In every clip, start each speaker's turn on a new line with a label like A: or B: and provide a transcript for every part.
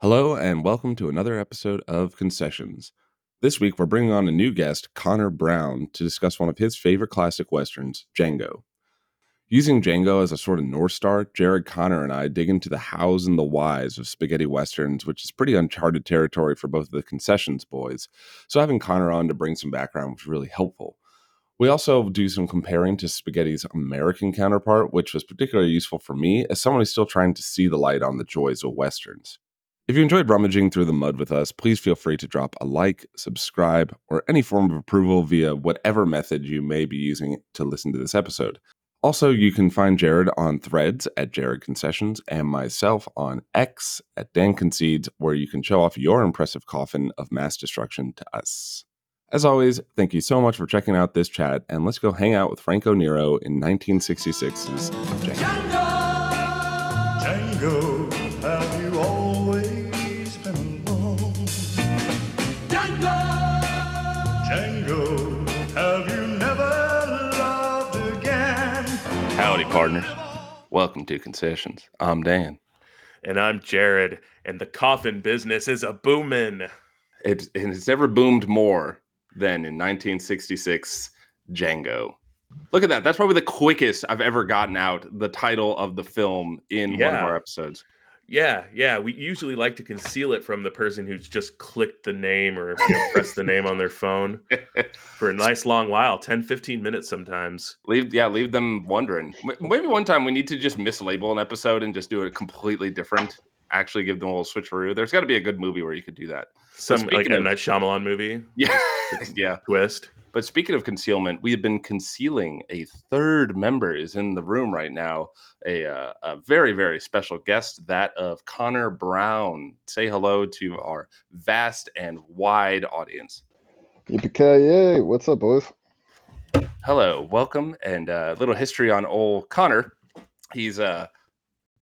A: Hello, and welcome to another episode of Concessions. This week, we're bringing on a new guest, Connor Brown, to discuss one of his favorite classic westerns, Django. Using Django as a sort of North Star, Jared Connor and I dig into the hows and the whys of spaghetti westerns, which is pretty uncharted territory for both of the Concessions boys. So, having Connor on to bring some background was really helpful. We also do some comparing to Spaghetti's American counterpart, which was particularly useful for me as someone who's still trying to see the light on the joys of westerns. If you enjoyed rummaging through the mud with us, please feel free to drop a like, subscribe, or any form of approval via whatever method you may be using to listen to this episode. Also, you can find Jared on threads at Jared Concessions and myself on X at Dan Concedes, where you can show off your impressive coffin of mass destruction to us. As always, thank you so much for checking out this chat, and let's go hang out with Franco Nero in 1966's Django.
B: Django, have
A: partners. Welcome to Concessions. I'm Dan.
C: And I'm Jared, and the coffin business is a booming.
A: It, and it's never boomed more than in 1966 Django. Look at that. That's probably the quickest I've ever gotten out the title of the film in one of our episodes.
C: Yeah, yeah. We usually like to conceal it from the person who's just clicked the name or you know, pressed the name on their phone for a nice long while 10, 15 minutes sometimes.
A: leave yeah, leave them wondering. Maybe one time we need to just mislabel an episode and just do it completely different. Actually give them a little switcheroo. There's got to be a good movie where you could do that.
C: Some like a
A: of-
C: Night Shyamalan movie
A: Yeah. yeah.
C: twist.
A: But speaking of concealment, we have been concealing a third member is in the room right now. A, uh, a very very special guest, that of Connor Brown. Say hello to our vast and wide audience.
D: Yippee-ki-yay. What's up, boys?
A: Hello, welcome, and a little history on old Connor. He's a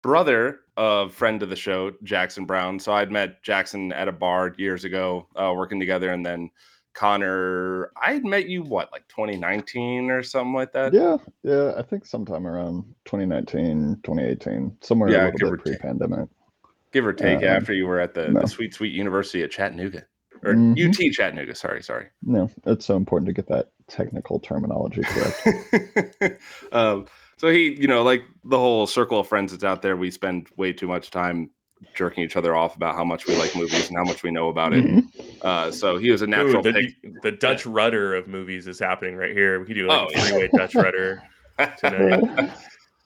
A: brother of friend of the show, Jackson Brown. So I'd met Jackson at a bar years ago, uh, working together, and then Connor, I had met you what, like 2019 or something like that.
D: Yeah, yeah, I think sometime around 2019, 2018, somewhere
A: Yeah,
D: a little bit pre-pandemic.
A: give or take
D: Um,
A: after you were at the,
D: no.
A: the sweet sweet university at chattanooga or
D: Mhm.
A: ut chattanooga sorry sorry
D: No, it's so important to get that technical terminology correct.
A: um, so he you know like the whole circle of friends that's out there we spend way too much time jerking each other off about how much we like movies and how much we know about it
D: Mhm.
A: Uh, so he was a
C: Ooh,
A: natural
C: the,
A: pick
C: the Dutch rudder of movies is happening right here. We could do like
A: Oh,
C: a three-way Dutch rudder. tonight.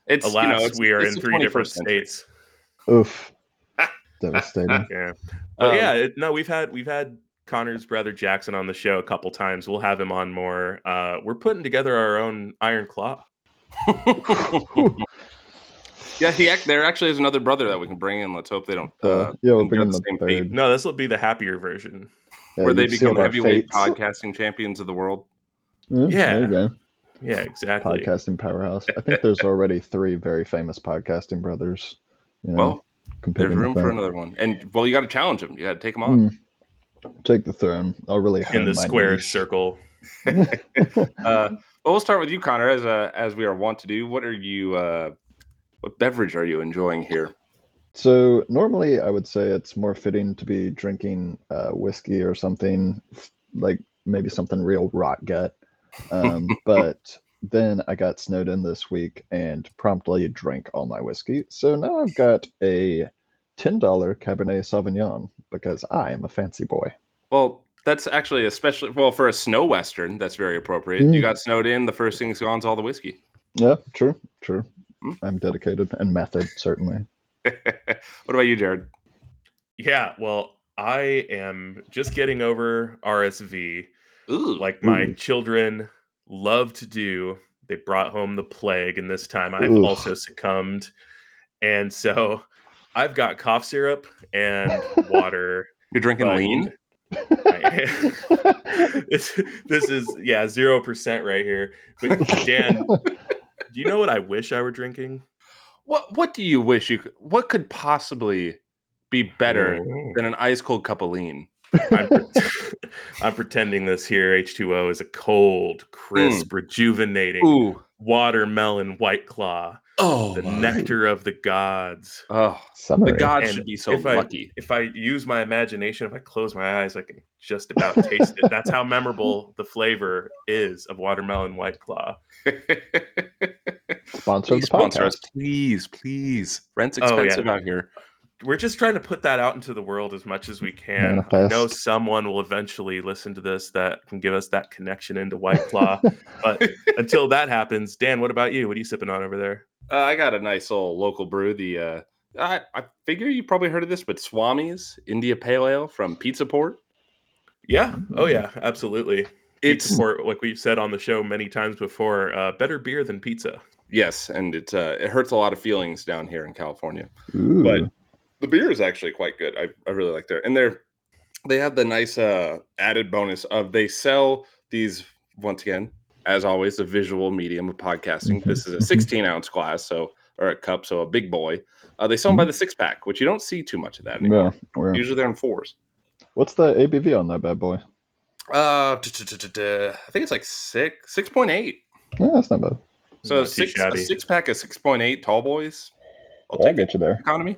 A: it's you
C: Alas,
A: know, it's-
C: we are
A: it's
C: in three different
A: century.
C: states.
D: Oof. Devastating.
C: Yeah. But
A: Um,
C: yeah, it, no, we've had we've had Connor's brother Jackson on the show a couple times. We'll have him on more. Uh, we're putting together our own Iron Claw.
A: yeah he act, there actually is another brother that we can bring in let's hope they don't
D: Uh,
A: uh,
D: yeah, we'll bring in
A: the
D: the
A: same fate.
D: third.
C: No, this will be the happier version.
D: Yeah,
A: where they become heavyweight
D: fates.
A: podcasting champions of the world
D: Yeah,
C: Yeah.
D: There you go.
C: Yeah, exactly.
D: Podcasting powerhouse. I think there's already three very famous podcasting brothers. You know,
A: well there's
D: competing
A: room for another one and well you got to challenge him you got to take him on
D: Mm. Take the throne. I'll really
C: In the square
D: niche.
C: circle.
A: uh, well, we'll start with you, Connor, as uh, as we are wont to do. What are you? Uh, what beverage are you enjoying here?
D: So normally I would say it's more fitting to be drinking uh, whiskey or something like maybe something real rot gut. Um, but then I got snowed in this week and promptly drank all my whiskey. So now I've got a $10 Cabernet Sauvignon because I am a fancy boy.
A: Well, that's actually especially well for a snow western. That's very appropriate. You
D: Mm.
A: got snowed in. The first thing's gone is all the whiskey.
D: Yeah, true, true. I'm dedicated and method, certainly.
A: what about you, Jared?
C: Yeah, well, I am just getting over RSV.
A: Ooh,
C: like my
D: Ooh.
C: children love to do. They brought home the plague, and this time I've
D: Oof.
C: also succumbed. And so I've got cough syrup and water.
A: you're drinking
C: but-
A: lean.
C: it's, this is yeah zero percent right here. But Dan, do you know what I wish I were drinking?
A: What What do you wish you could? What could possibly be better
C: Mm.
A: than an ice cold cup of lean?
C: I'm, I'm pretending this here H2O is a cold, crisp, rejuvenating
A: Ooh,
C: watermelon white claw.
A: Oh,
C: the
A: my.
C: nectar of the gods.
A: Oh, the gods
C: And
A: should be so
C: if I-
A: lucky.
C: If I use my imagination, if I close my eyes, I can just about taste it. That's how memorable the flavor is of watermelon white claw.
D: Sponsor
A: please
D: the
A: sponsor us, please, please. Rent's
C: Oh, yeah.
A: expensive out here.
C: We're just trying to put that out into the world as much as we can. I know someone will eventually listen to this that can give us that connection into White Claw. but until that happens, Dan, what about you? What are you sipping on over there?
A: Uh, I got a nice little local brew. The uh, I, I figure you probably heard of this, but Swami's India Pale Ale from Pizza Port.
C: Yeah. Oh yeah, absolutely.
A: It's
C: Pizza Port, like we've said on the show many times before, uh, better beer than pizza.
A: yes, and it uh, it hurts a lot of feelings down here in California.
D: Ooh.
A: But the beer is actually quite good. I, I really like their and they're they have the nice uh added bonus of they sell these once again as always the visual medium of podcasting.
D: Mhm,
A: This is a
D: mhm.
A: 16 ounce glass, so or a cup, so a big boy. Uh, they sell them by the six pack, which you don't see too much of that anymore.
D: yeah, we're-
A: Usually they're in fours.
D: What's the ABV on that bad boy?
A: Uh, I think it's like six, six point eight.
D: Yeah, that's not bad.
A: So
C: Not
A: six, a six pack of six point eight tall boys. I'll
D: Yeah, I
A: take it.
D: get you there.
A: Economy.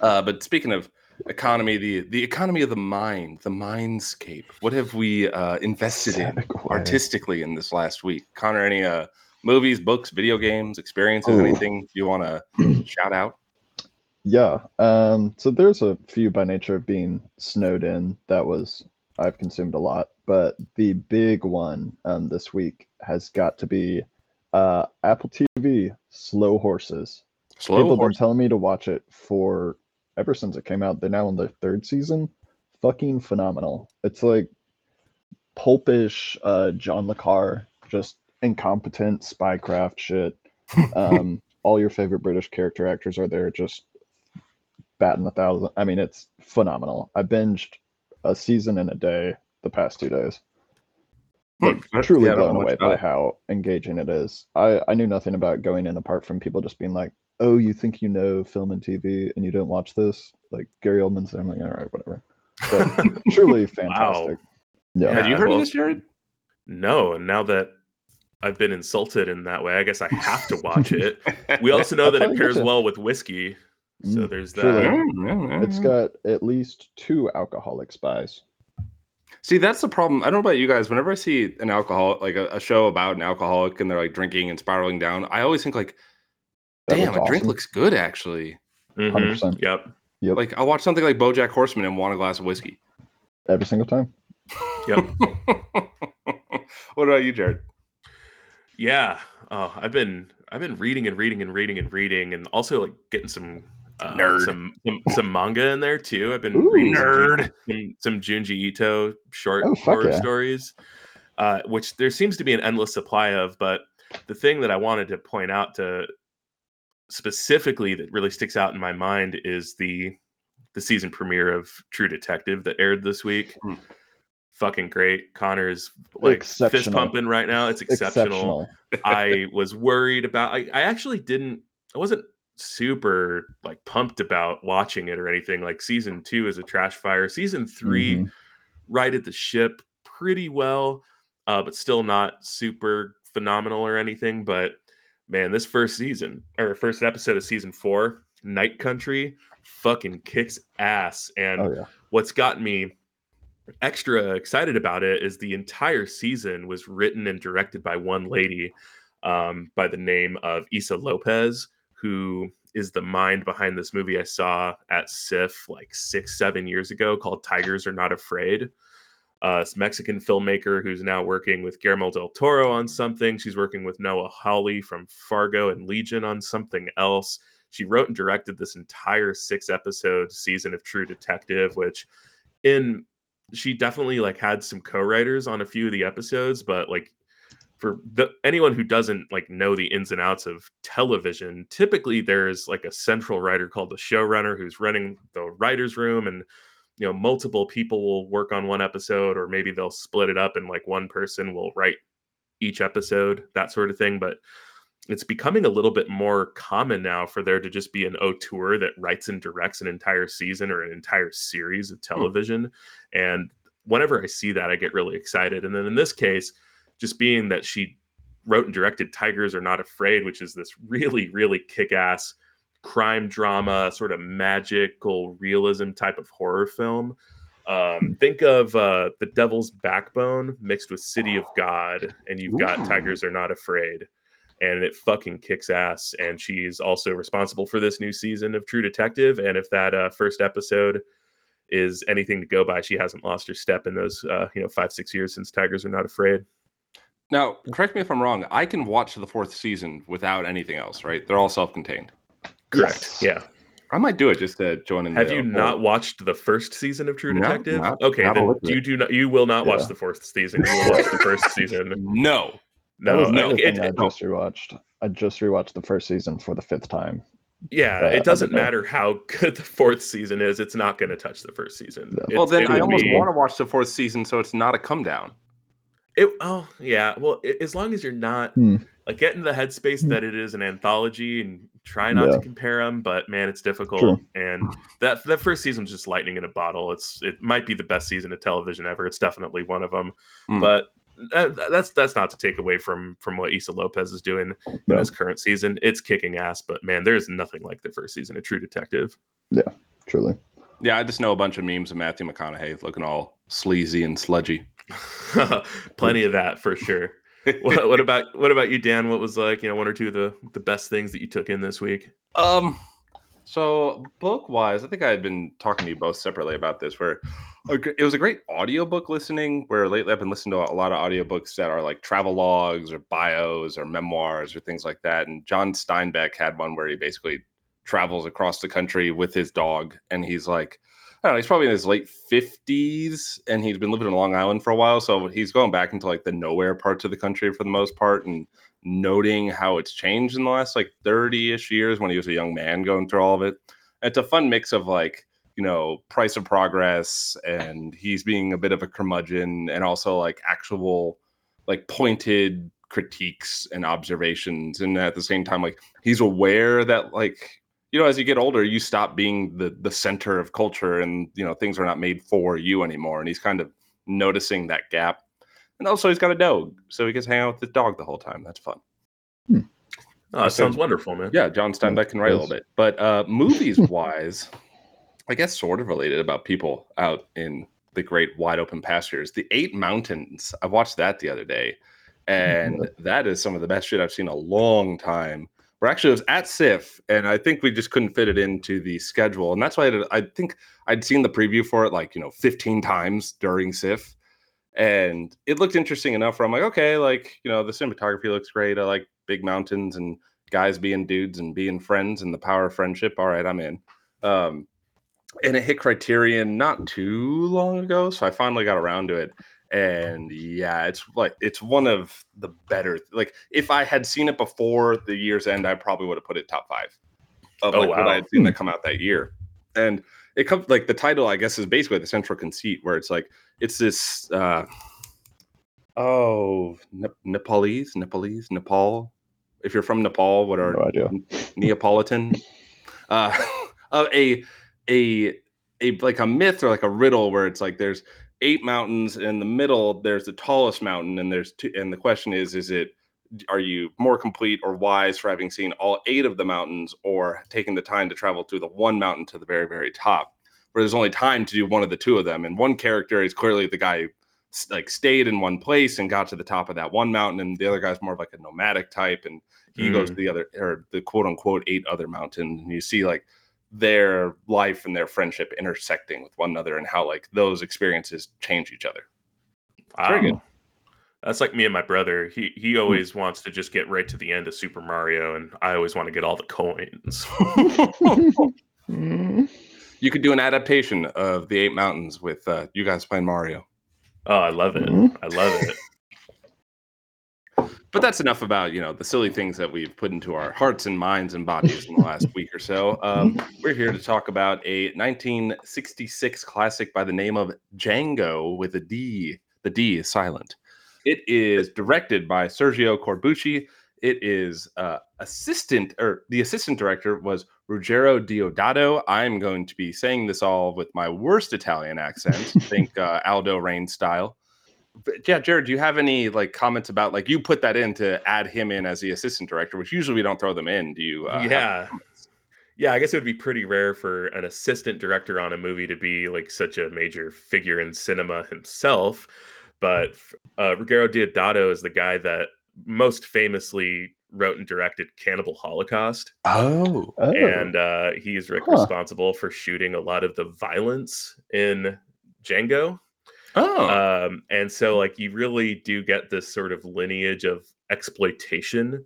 A: Uh, but speaking of economy, the the economy of the mind, the mindscape. What have we uh, invested in artistically in this last week? Connor, any uh, movies, books, video games, experiences,
D: Ooh.
A: anything you want to shout out?
D: Yeah. Um, so there's a few by nature of being snowed in that was I've consumed a lot, but the big one um, this week has got to be uh, Apple TV Slow Horses.
A: Slow
D: People have been telling me to watch it for ever since it came out. They're now in the third season. Fucking phenomenal. It's like pulpish uh, John Le Carre, just incompetent spycraft shit. Um, all your favorite British character actors are there, just batting a thousand. I mean, it's phenomenal. I binged a season in a day the past two days. Like,
A: Hmm.
D: truly
A: Yeah, I don't know
D: blown away by
A: it.
D: how engaging it is. I, I knew nothing about going in apart from people just being like, oh, you think you know film and TV and you don't watch this? Like Gary Oldman's there. I'm like, all right, whatever. But truly fantastic. Wow. Yeah.
A: Have you heard
C: well-
A: of this, Jared?
C: No, and now that I've been insulted in that way, I guess I have to watch it. We also know that it pairs well with whiskey. So
D: Mm,
C: there's that.
A: Mm, yeah, yeah,
D: It's
A: yeah.
D: got at least two alcoholic spies.
A: See, that's the problem. I don't know about you guys. Whenever I see an alcoholic, like a, a show about an alcoholic and they're like drinking and spiraling down, I always think like,
D: That
A: damn, a
D: looks
A: drink looks good actually.
C: Mhm.
D: 100%.
C: Yep.
D: Yep.
A: Like I'll watch something like BoJack Horseman and want a glass of whiskey.
D: Every single time.
C: Yep.
A: what about you, Jared?
C: Yeah. Oh, I've been I've been reading and reading and reading and reading, and also like getting some uh,
A: Nerd.
C: some, some some manga in there too. I've been
D: Ooh.
C: reading
A: Nerd.
C: some, some Junji Ito short
D: Oh,
C: horror
D: yeah.
C: stories, uh, which there seems to be an endless supply of. But the thing that I wanted to point out to specifically that really sticks out in my mind is the the season premiere of True Detective that aired this week.
A: Hmm.
C: Fucking great. Connor's like fist pumping right now. It's exceptional. I was worried about. I, I actually didn't. I wasn't super like pumped about watching it or anything. Like season two is a trash fire. Season 3
D: Mhm.
C: righted the ship pretty well, uh, but still not super phenomenal or anything. But man, this first season or first episode of season four, Night Country, fucking kicks ass. And
D: Oh yeah.
C: what's got me extra excited about it is the entire season was written and directed by one lady um, by the name of Issa Lopez, who is the mind behind this movie I saw at SIF like six, seven years ago called Tigers Are Not Afraid. Uh, Mexican filmmaker who's now working with Guillermo del Toro on something. She's working with Noah Hawley from Fargo and Legion on something else. She wrote and directed this entire six episode season of True Detective, which in she definitely like had some co-writers on a few of the episodes, but like for the anyone who doesn't like know the ins and outs of television, typically there's like a central writer called the showrunner who's running the writers' room and you know multiple people will work on one episode or maybe they'll split it up and like one person will write each episode that sort of thing but it's becoming a little bit more common now for there to just be an auteur that writes and directs an entire season or an entire series of hmm. television and whenever i see that i get really excited and then in this case just being that she wrote and directed Tigers Are Not Afraid, which is this really, really kick ass crime drama, sort of magical realism type of horror film. Um, think of uh, The Devil's Backbone mixed with City of God, and you've got
A: Ooh.
C: Tigers Are Not Afraid. And it fucking kicks ass. And she's also responsible for this new season of True Detective. And if that uh, first episode is anything to go by, she hasn't lost her step in those, uh, you know, five, six years since Tigers Are Not Afraid.
A: Now, correct me if I'm wrong. I can watch the fourth season without anything else, right? They're all self-contained.
C: Correct.
D: Yes.
C: Yeah.
A: I might do it just to join in.
C: Have
A: the
C: you
A: whole-
C: not watched the first season of True
A: No,
C: Detective?
A: not-
C: okay,
A: not
C: then you do not. You will not watch the fourth season. You will watch the first season.
A: No.
D: That
C: No,
D: was
C: no, it-
D: I just rewatched. I just rewatched the first season for the fifth time.
C: yeah, it doesn't matter how good the fourth season is. It's not going to touch the first season.
D: Yeah.
A: Well, then I almost
C: be-
A: want to watch the fourth season, so it's not a come down.
C: It, oh yeah, well, i as long as you're not
D: Hmm.
C: like get in the headspace
D: Hmm.
C: that it is an anthology and try not to compare them, but man, it's difficult.
D: True.
C: And that that first season was just lightning in a bottle. It's it might be the best season of television ever. It's definitely one of them.
A: Hmm.
C: But that, that's that's not to take away from from what Issa Lopez is doing in
D: Yeah.
C: this current season. It's kicking ass, but man, there's nothing like the first season of True Detective.
D: Yeah, truly.
A: Yeah, I just know a bunch of memes of Matthew McConaughey looking all sleazy and sludgy.
C: Plenty of that for sure. What, what about what about you, Dan? What was like you know one or two of the the best things that you took in this week?
A: Um, so book wise, I think I had been talking to you both separately about this. Where it was a great audiobook listening. Where lately I've been listening to a lot of audiobooks that are like travel logs or bios or memoirs or things like that. And John Steinbeck had one where he basically travels across the country with his dog, and he's like. Don't know, he's probably in his late 50s and he's been living in Long Island for a while. So he's going back into like the nowhere parts of the country for the most part and noting how it's changed in the last like 30-ish years when he was a young man going through all of it. It's a fun mix of like, you know, price of progress and he's being a bit of a curmudgeon and also like actual like pointed critiques and observations. And at the same time, like he's aware that like you know, as you get older, you stop being the the center of culture, and you know things are not made for you anymore. And he's kind of noticing that gap. And also, he's got a dog, so he gets to hang out with his dog the whole time. That's fun.
C: Oh, that
A: Okay.
C: sounds wonderful, man.
A: Yeah, John Steinbeck can write a little bit, but uh, movies wise, I guess sort of related about people out in the great wide open pastures. The Eight Mountains. I watched that the other day, and that is some of the best shit I've seen a long time. Where actually it was at SIF, and I think we just couldn't fit it into the schedule, and that's why I, did, I think I'd seen the preview for it like you know 15 times during SIF, and it looked interesting enough. Where I'm like, okay, like you know the cinematography looks great. I like big mountains and guys being dudes and being friends and the power of friendship. All right, I'm in. Um, and it hit Criterion not too long ago, so I finally got around to it. And yeah, it's like it's one of the better. Like if I had seen it before the year's end, I probably would have put it top five of
C: Oh,
A: like what. I had seen that come out that year. And it comes like the title, I guess, is basically the central conceit where it's like it's this. uh Oh, Ne- Nepalese, Nepalese, Nepal. If you're from Nepal, what are
D: No.
A: Neapolitan, uh, of a a a like a myth or like a riddle where it's like there's eight mountains and in the middle there's the tallest mountain and there's two and the question is is it are you more complete or wise for having seen all eight of the mountains or taking the time to travel through the one mountain to the very very top where there's only time to do one of the two of them and one character is clearly the guy who like stayed in one place and got to the top of that one mountain and the other guy's more of like a nomadic type and he goes mm. to the other or the quote unquote eight other mountains and you see like their life and their friendship intersecting with one another and how like those experiences change each other very good.
C: Wow. That's like me and my brother. He he always wants to just get right to the end of Super Mario, and I always want to get all the coins.
D: Mm.
A: you could do an adaptation of the eight mountains with uh, you guys playing mario
C: Oh, I love it.
D: Mhm.
C: I love it.
A: But that's enough about you know the silly things that we've put into our hearts and minds and bodies in the last week or so um, we're here to talk about a 1966 classic by the name of django with a d the d is silent it is directed by sergio corbucci it is uh, assistant or the assistant director was Ruggero Deodato. I'm going to be saying this all with my worst Italian accent. think uh, Aldo Raine style. But yeah, Jared, do you have any like comments about like you put that in to add him in as the assistant director, which usually we don't throw them in. Do you? Uh,
C: yeah. Yeah, I guess it would be pretty rare for an assistant director on a movie to be like such a major figure in cinema himself. But uh, Ruggero Deodato is the guy that most famously wrote and directed Cannibal Holocaust.
A: Oh,
D: Oh,
C: and uh, he's re-
D: Huh.
C: responsible for shooting a lot of the violence in Django.
A: Oh,
C: Um, and so, like, you really do get this sort of lineage of exploitation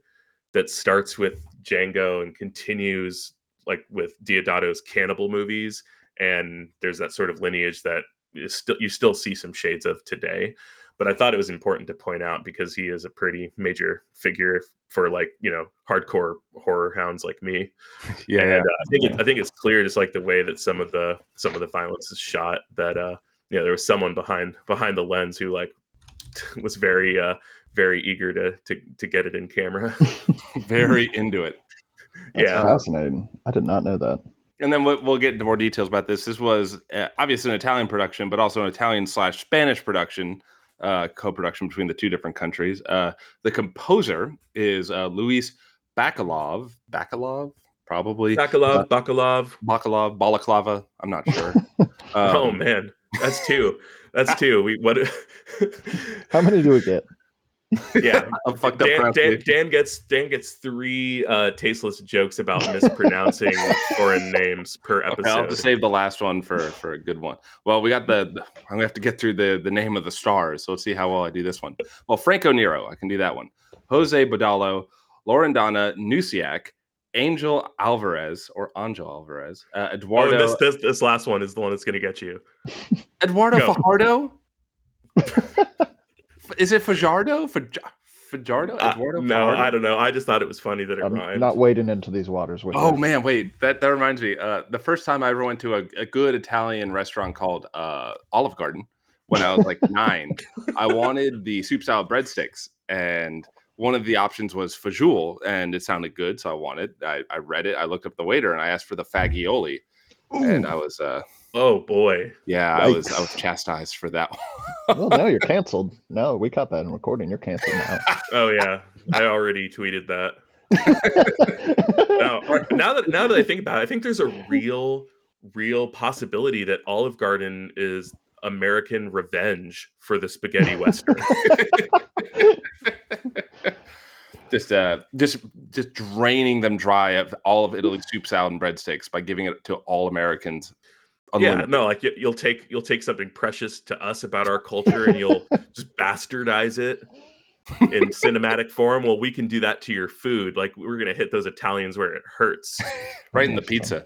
C: that starts with Django and continues like with Deodato's cannibal movies. And there's that sort of lineage that is still you still see some shades of today. But I thought it was important to point out because he is a pretty major figure for like you know hardcore horror hounds like me.
A: yeah.
C: And uh, I think it, I think it's clear, just like the way that some of the some of the violence is shot, that uh, you know there was someone behind behind the lens who like was very uh very eager to to to get it in camera.
A: very into it.
D: that's
C: yeah,
D: fascinating. I did not know that.
A: And then we'll, we'll get into more details about this. This was uh, obviously an Italian production, but also an Italian slash Spanish production, uh, co-production between the two different countries. Uh, the composer is uh, Luis Bacalov. Bakalov, probably
C: Bakalov, Bakalov.
A: Bakalov, Balaclava. I'm not sure.
C: oh
A: Um,
C: man, that's two. That's two. We what?
D: How many do we get?
C: yeah,
A: a fucked up
C: Dan, Dan. Dan gets Dan gets three uh, tasteless jokes about mispronouncing foreign names per
A: Okay, I'll have to save the last one for for a good one. Well, we got the, the- I'm gonna have to get through the the name of the stars. So let's see how well I do this one. Well, Franco Nero, I can do that one. Jose Bodalo, Laurendana Nusciak, Angel Alvarez or Angel Alvarez, uh,
C: Oh,
A: Eduardo
C: and this, this this last one is the one that's going to get you.
A: Eduardo
C: Go.
A: Fajardo. Is it Fajardo? Faj- Fajardo?
C: Uh,
A: Eduardo
C: no,
A: Fajardo?
C: I don't know. I just thought it was funny that it
D: I'm
C: rhymed.
D: not wading into these waters with
A: Oh
D: you.
A: man, wait. That that reminds me. Uh, the first time I ever went to a, a good Italian restaurant called uh, Olive Garden when I was like nine, I wanted the soup salad breadsticks, and one of the options was fajoule, and it sounded good, so I wanted. I, I read it. I looked up the waiter, and I asked for the fagioli, and I was uh,
C: oh boy.
A: yeah, I was I was chastised for that.
D: well, now you're canceled. No, we caught that in recording. You're canceled now.
C: Oh yeah, I already tweeted that. Now, now that now that I think about it, I think there's a real, real possibility that Olive Garden is American revenge for the spaghetti western.
A: Just uh just just draining them dry of all of Italy's soup salad and breadsticks by giving it to all Americans.
C: yeah, no, like you, you'll take you'll take something precious to us about our culture and you'll just bastardize it in cinematic form. Well, we can do that to your food. Like we're gonna hit those Italians where it hurts.
A: right in the pizza.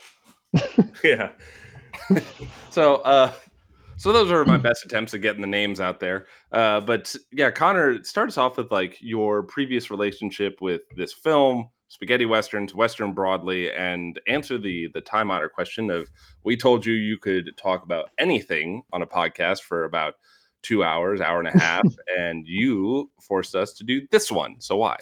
C: yeah.
A: So uh so those are my best attempts at getting the names out there. Uh but yeah, Connor it starts off with like your previous relationship with this film, spaghetti westerns, western broadly, and answer the the time honored question of we told you you could talk about anything on a podcast for about two hours, hour and a half, and you forced us to do this one. So why?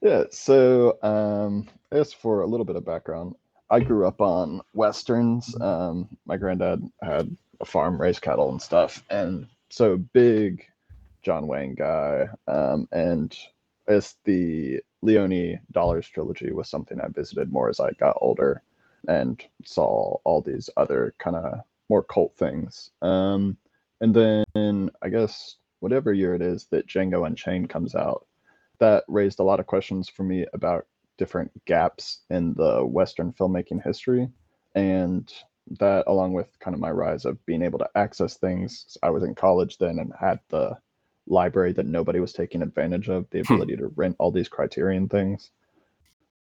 D: Yeah, so um, as for a little bit of background, I grew up on westerns. Um, my granddad had a farm, raised cattle and stuff, and so big John Wayne guy. Um, and as the Leone Dollars trilogy was something I visited more as I got older, and saw all these other kind of more cult things. Um, and then I guess whatever year it is that Django Unchained comes out that raised a lot of questions for me about different gaps in the Western filmmaking history. And that, along with kind of my rise of being able to access things, I was in college then and had the library that nobody was taking advantage of, the
A: Hmm.
D: ability to rent all these criterion things.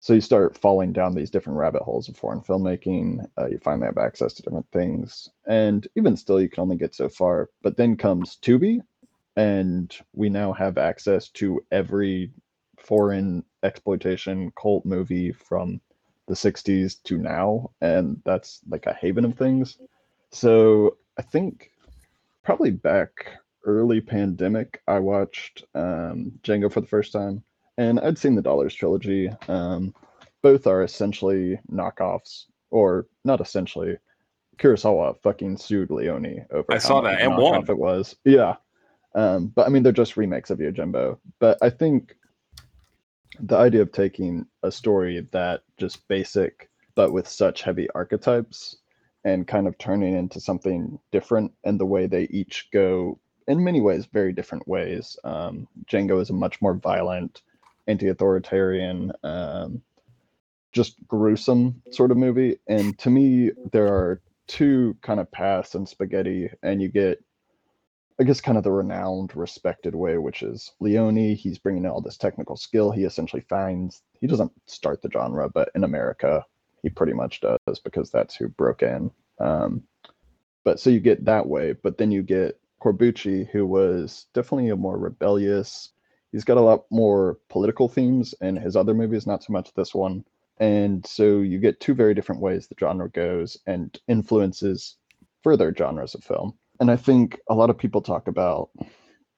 D: So you start falling down these different rabbit holes of foreign filmmaking. Uh, you finally have access to different things. And even still, you can only get so far. But then comes Tubi, and we now have access to every foreign exploitation cult movie from the 60s to now and that's like a haven of things so i think probably back early pandemic i watched um, django for the first time and i'd seen the dollars trilogy um, both are essentially knockoffs or not essentially kurosawa fucking sued leone over
A: I saw that, and won.
D: it was yeah Um, but I mean, they're just remakes of Yojimbo. But I think the idea of taking a story that just basic, but with such heavy archetypes, and kind of turning into something different, and the way they each go in many ways very different ways. Um, Django is a much more violent, anti-authoritarian, um, just gruesome sort of movie. And to me, there are two kind of paths in spaghetti, and you get, I guess, kind of the renowned, respected way, which is Leone. He's bringing in all this technical skill. He essentially finds he doesn't start the genre, but in America, he pretty much does because that's who broke in. Um, but so you get that way, but then you get Corbucci, who was definitely a more rebellious. He's got a lot more political themes in his other movies, not so much this one. And so you get two very different ways the genre goes and influences further genres of film. And I think a lot of people talk about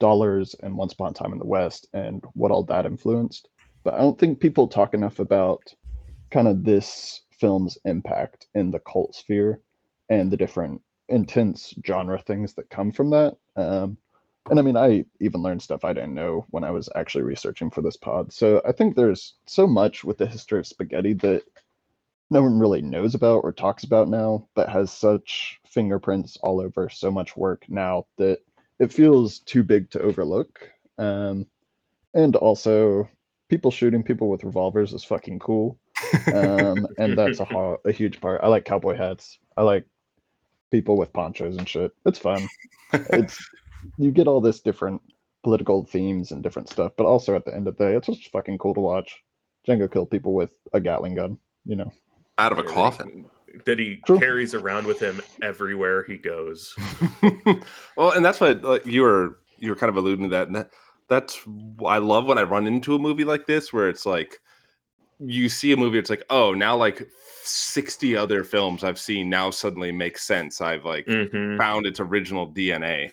D: dollars and Once Upon a Time in the West and what all that influenced. But I don't think people talk enough about kind of this film's impact in the cult sphere and the different intense genre things that come from that. Um, and I mean, I even learned stuff I didn't know when I was actually researching for this pod. So I think there's so much with the history of spaghetti that no one really knows about or talks about now, but has such fingerprints all over so much work now that it feels too big to overlook. Um, and also, people shooting people with revolvers is fucking cool. Um, and that's a, ho- a huge part. I like cowboy hats. I like people with ponchos and shit. It's fun. it's you get all this different political themes and different stuff, but also at the end of the day, it's just fucking cool to watch. Django kill people with a Gatling gun, you know.
A: Out of a coffin.
C: that he
D: True.
C: carries around with him everywhere he goes.
A: well, and that's what like, you were you were kind of alluding to that, and that that's I love when I run into a movie like this where it's like you see a movie, it's like oh now like sixty other films I've seen now suddenly make sense. I've like
C: Mhm.
A: found its original DNA.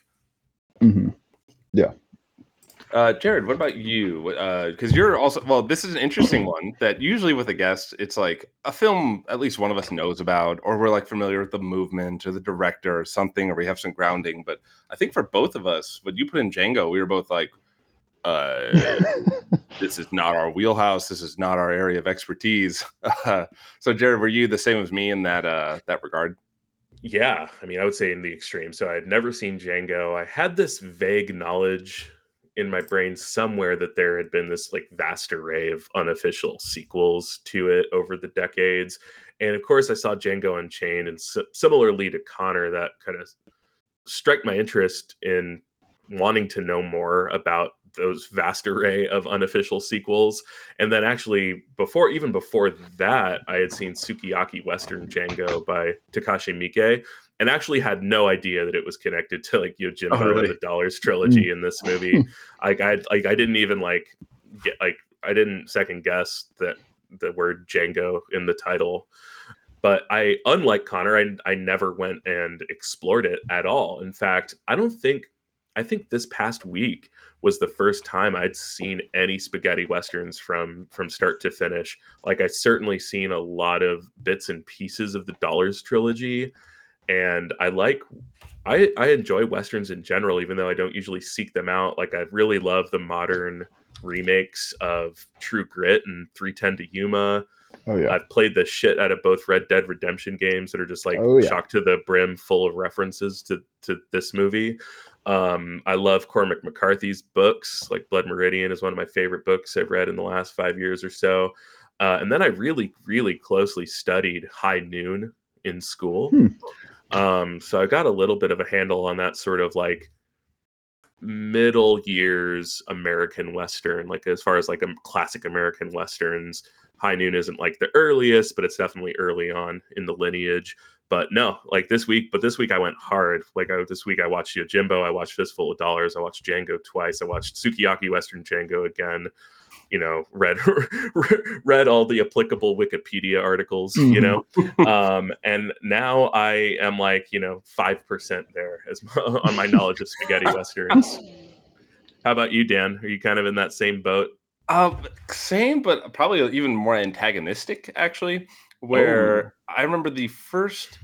D: Mm-hmm.
A: Uh, Jared, what about you? Because you're also well. This is an interesting one that usually with a guest, it's like a film at least one of us knows about, or we're like familiar with the movement or the director or something, or we have some grounding. But I think for both of us, when you put in Django, we were both like, uh, "This is not our wheelhouse. This is not our area of expertise." so, Jared, were you the same as me in that uh, that regard?
C: Yeah, I mean, I would say in the extreme. So I had never seen Django. I had this vague knowledge in my brain somewhere that there had been this like vast array of unofficial sequels to it over the decades. And of course, I saw Django Unchained, and si- similarly to Connor, that kind of struck my interest in wanting to know more about those vast array of unofficial sequels. And then actually before even before that, I had seen Sukiyaki Western Django by Takashi Miike and actually had no idea that it was connected to like Yojimbo
A: Oh, really?
C: and the Dollars hmm. trilogy in this movie. like I like I didn't even like get like I didn't second guess that the word Django in the title. But I, unlike Connor, I, I never went and explored it at all. In fact, I don't think, I think this past week was the first time I'd seen any spaghetti westerns from from start to finish. Like I certainly seen a lot of bits and pieces of the Dollars trilogy, and I like I I enjoy westerns in general, even though I don't usually seek them out. Like I really love the modern remakes of True Grit and 310 to Yuma.
D: Oh yeah.
C: I've played the shit out of both Red Dead Redemption games that are just like
D: Oh, yeah.
C: shocked to the brim, full of references to to this movie. Um, I love Cormac McCarthy's books. Like Blood Meridian is one of my favorite books I've read in the last five years or so. Uh, and then I really, really closely studied High Noon in school.
D: Hmm.
C: Um, so I got a little bit of a handle on that sort of like middle years American Western, like as far as like a classic American Westerns. High Noon isn't like the earliest, but it's definitely early on in the lineage. But no, like this week, but this week I went hard. Like I, this week I watched Yojimbo, I watched Fistful of Dollars, I watched Django twice, I watched Sukiyaki Western Django again. You know, read read all the applicable Wikipedia articles. You know, um, and now I am like you know five percent there as on my knowledge of spaghetti westerns. How about you, Dan? Are you kind of in that same boat?
A: Uh, same, but probably even more antagonistic, actually. Where I remember the first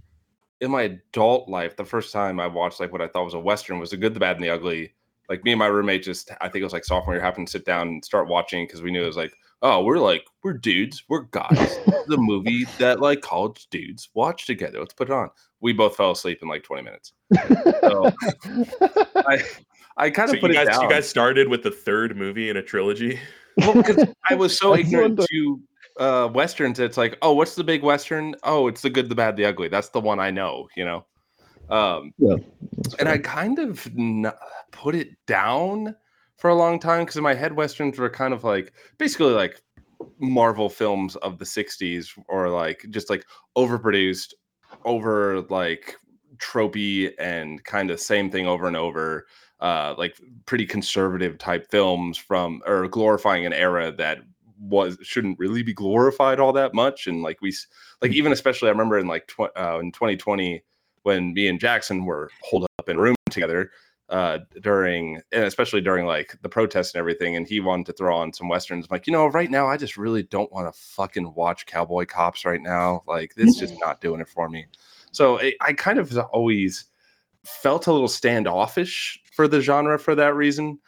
A: in my adult life, the first time I watched like what I thought was a western was The Good, the Bad, and the Ugly, like me and my roommate just I think it was like sophomore year happened to sit down and start watching because we knew it was like oh we're like we're dudes. We're guys. The movie that like college dudes watch together. Let's put it on. We both fell asleep in like 20 minutes. So I I kind of
C: So
A: put
C: you
A: it
C: guys,
A: down.
C: you guys started with the third movie in a trilogy.
A: well, 'cause I was so
D: I
A: ignorant
D: wonder-
A: to uh westerns it's like oh what's the big western? Oh it's the good the bad the ugly. That's the one I know you know um
D: That's
A: and. I kind of put it down for a long time because in my head westerns were kind of like basically like Marvel films of the 60s or like just like overproduced, over like tropey and kind of same thing over and over. Uh, like pretty conservative type films from or glorifying an era that was shouldn't really be glorified all that much. And like we like even especially I remember in like tw- uh, in 2020 when me and Jackson were holed up in a room together uh during and especially during like the protests and everything and he wanted to throw on some westerns. I'm like you know right now i just really don't want to fucking watch cowboy cops right now. Like it's just not doing it for me. So I, I kind of always felt a little standoffish for the genre for that reason.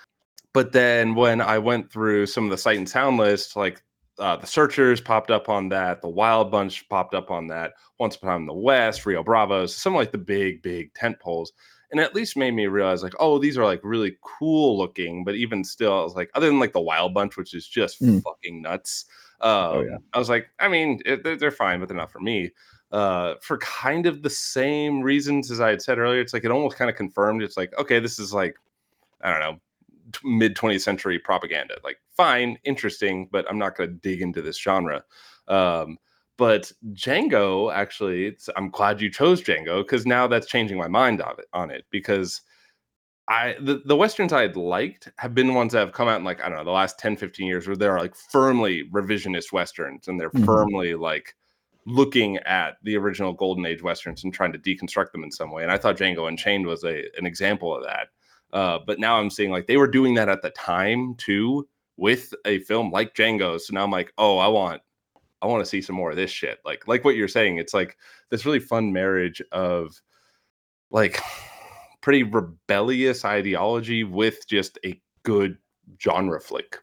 A: But then when i went through some of the sight and sound lists like uh, the searchers popped up on that the wild bunch popped up on that once upon a time in the west rio bravos some like the big big tent poles and at least made me realize like oh these are like really cool looking but even still i was like other than like the wild bunch which is just
D: Mm.
A: fucking nuts um,
D: yeah.
A: i was like i mean it, they're, they're fine but they're not for me uh, for kind of the same reasons as i had said earlier it's like it almost kind of confirmed it's like okay this is like i don't know mid 20th century propaganda like fine interesting but i'm not going to dig into this genre um, but Django, actually, it's, I'm glad you chose Django because now that's changing my mind on it. On it because I the, the westerns I had liked have been ones that have come out in like I don't know the last 10, 15 years where they're like firmly revisionist westerns and they're
D: Mhm.
A: firmly like looking at the original golden age westerns and trying to deconstruct them in some way. And I thought Django Unchained was a an example of that. Uh, but now I'm seeing like they were doing that at the time too with a film like Django. So now I'm like, oh, I want I want to see some more of this shit. Like like what you're saying, it's like this really fun marriage of like pretty rebellious ideology with just a good genre flick.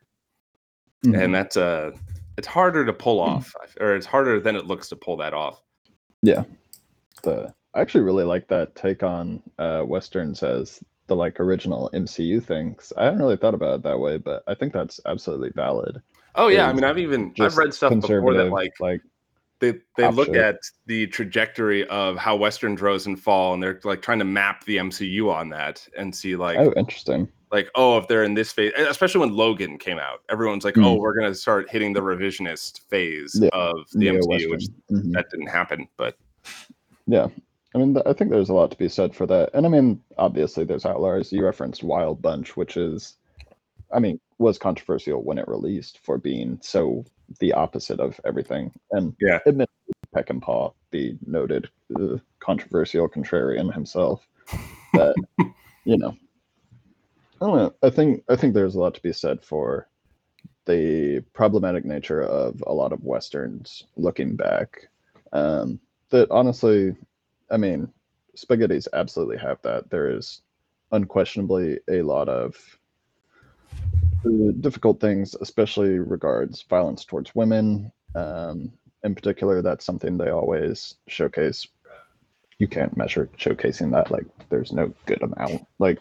D: Mhm.
A: And that's uh it's harder to pull off or it's harder than it looks to pull that off. Yeah.
D: The I actually really like that take on uh, westerns as the like original MCU thing. I hadn't really thought about it that way, but I think that's absolutely valid.
A: Oh yeah, I mean I've even I've read stuff before that like
D: like
A: they they look at the trajectory of how westerns rose and fall and they're like trying to map the MCU on that and see like
D: oh, interesting.
A: like oh if they're in this phase especially when logan came out everyone's like
D: Mm.
A: oh we're gonna start hitting the revisionist phase
D: Yeah,
A: of the mcu
D: Neo-Western.
A: which
D: Mhm.
A: that didn't happen but
D: Yeah. I mean, I think there's a lot to be said for that. And I mean, obviously, there's outliers. You referenced Wild Bunch, which is, I mean, was controversial when it released for being so the opposite of everything. And
A: Yeah.
D: admit Peckinpah, the noted uh, controversial contrarian himself. But, you know, I don't know. I think I think there's a lot to be said for the problematic nature of a lot of westerns looking back. Um, that honestly, I mean, spaghettis absolutely have that. There is unquestionably a lot of uh, difficult things, especially regards violence towards women. Um, in particular, that's something they always showcase. You can't measure showcasing that like there's no good amount. Like,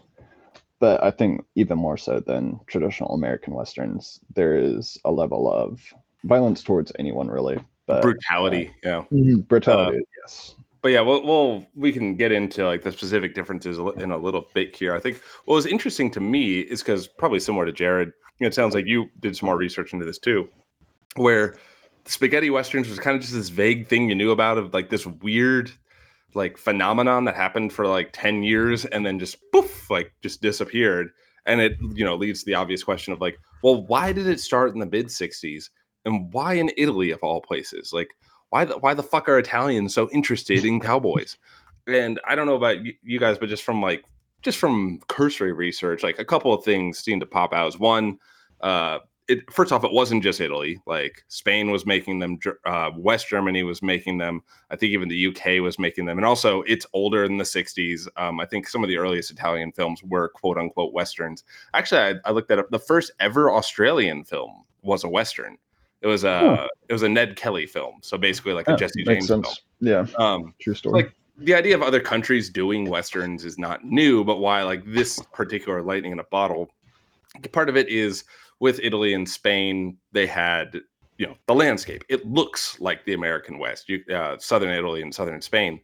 D: but I think even more so than traditional American westerns, there is a level of violence towards anyone really. But
A: brutality yeah
D: Mhm, brutality, yes.
A: But yeah we'll, we'll we can get into like the specific differences in a little bit here. I think what was interesting to me is because probably similar to jared it sounds like you did some more research into this too where spaghetti westerns was kind of just this vague thing you knew about of like this weird like phenomenon that happened for like 10 years and then just poof like just disappeared. And it you know leads to the obvious question of like well why did it start in the mid 60s and why in italy of all places? Like why the why the fuck are italians so interested in cowboys and i don't know about you, guys but just from like just from cursory research like a couple of things seem to pop out is one uh it first off, it wasn't just Italy. Like Spain was making them, uh, West Germany was making them. I think even the UK was making them, and also it's older than the '60s. Um, I think some of the earliest Italian films were quote unquote westerns. Actually, I, I looked that up. The first ever Australian film was a western. It was a
D: Huh.
A: it was a Ned Kelly film. So basically, like a Jesse James film.
D: Yeah,
A: Um,
D: true story.
A: like the idea of other countries doing westerns is not new, but why like this particular lightning in a bottle? Part of it is with Italy and Spain, they had you know the landscape. It looks like the American West, you, uh, southern Italy and southern Spain.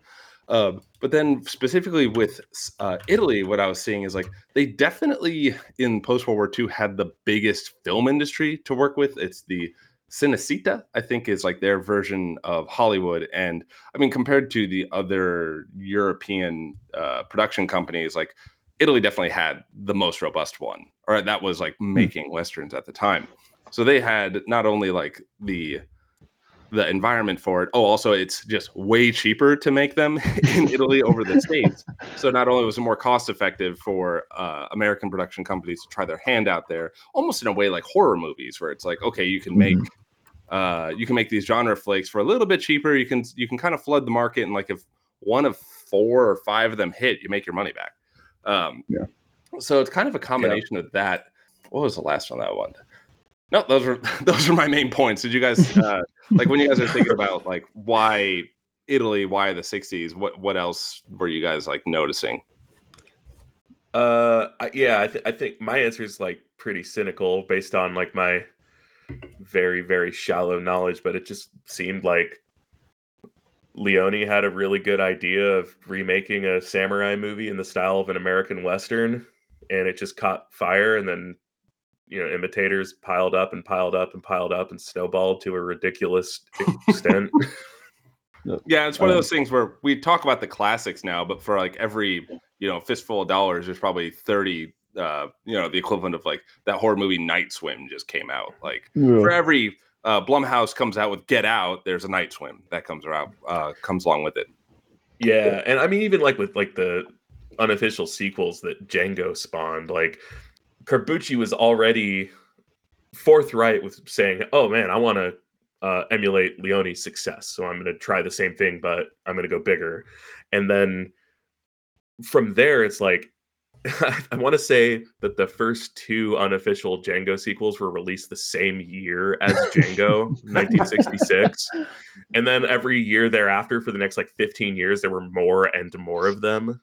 A: Uh, but then specifically with uh, Italy, what I was seeing is like they definitely in post World War II had the biggest film industry to work with. It's the Cinecittà, I think, is like their version of Hollywood, and I mean, compared to the other European uh, production companies, like Italy definitely had the most robust one, or that was like making westerns at the time. So they had not only like the the environment for it. Oh, also it's just way cheaper to make them in Italy over the states. So not only was it more cost effective for uh, American production companies to try their hand out there, almost in a way like horror movies, where it's like, okay, you can make uh, you can make these genre flakes for a little bit cheaper. You can you can kind of flood the market, and like if one of four or five of them hit, you make your money back. Um,
D: Yeah.
A: So it's kind of a combination of that. What was the last one that one? No, those were those are my main points. Did you guys uh, like when you guys are thinking about like why Italy, why the '60s? What what else were you guys like noticing?
C: Uh, I- yeah, I, th- I think my answer is like pretty cynical based on like my very very shallow knowledge, but it just seemed like Leone had a really good idea of remaking a samurai movie in the style of an American western, and it just caught fire, and then you know imitators piled up and piled up and piled up and snowballed to a ridiculous extent.
A: Yeah, it's one of
D: Um,
A: those things where we talk about the classics now, but for like every you know fistful of dollars, there's probably thirty. Uh, you know, the equivalent of like that horror movie Night Swim just came out. Like
D: Yeah.
A: for every uh, Blumhouse comes out with Get Out, there's a Night Swim that comes around, uh, comes along with it.
C: Yeah, and I mean even like with like the unofficial sequels that Django spawned, like Corbucci was already forthright with saying, "Oh man, I want to uh, emulate Leone's success, so I'm going to try the same thing, but I'm going to go bigger." And then from there, it's like I want to say that the first two unofficial Django sequels were released the same year as Django, 1966 and then every year thereafter for the next like 15 years there were more and more of them.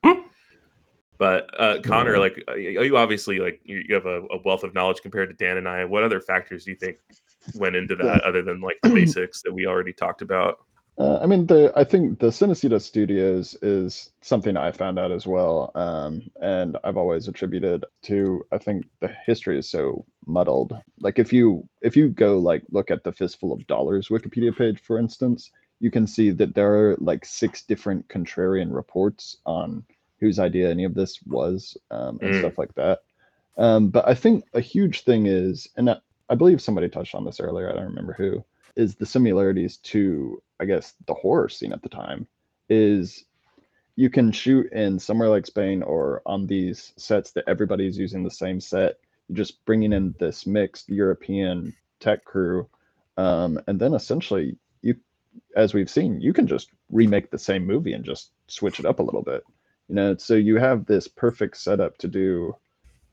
C: But uh connor like uh, you obviously like you, you have a, a wealth of knowledge compared to dan and i. What other factors do you think went into that other than like the basics that we already talked about
D: Uh, I mean, the I think the Cinecittà Studios is something I found out as well, um, and I've always attributed to. I think the history is so muddled. Like if you if you go like look at the Fistful of Dollars Wikipedia page, for instance, you can see that there are like six different contrarian reports on whose idea any of this was um, and
C: Mm.
D: stuff like that. Um, but I think a huge thing is, and I, I believe somebody touched on this earlier. I don't remember who is the similarities to I guess the horror scene at the time is you can shoot in somewhere like Spain or on these sets that everybody's using the same set. You're just bringing in this mixed European tech crew, um, and then essentially you, as we've seen, you can just remake the same movie and just switch it up a little bit. You know, so you have this perfect setup to do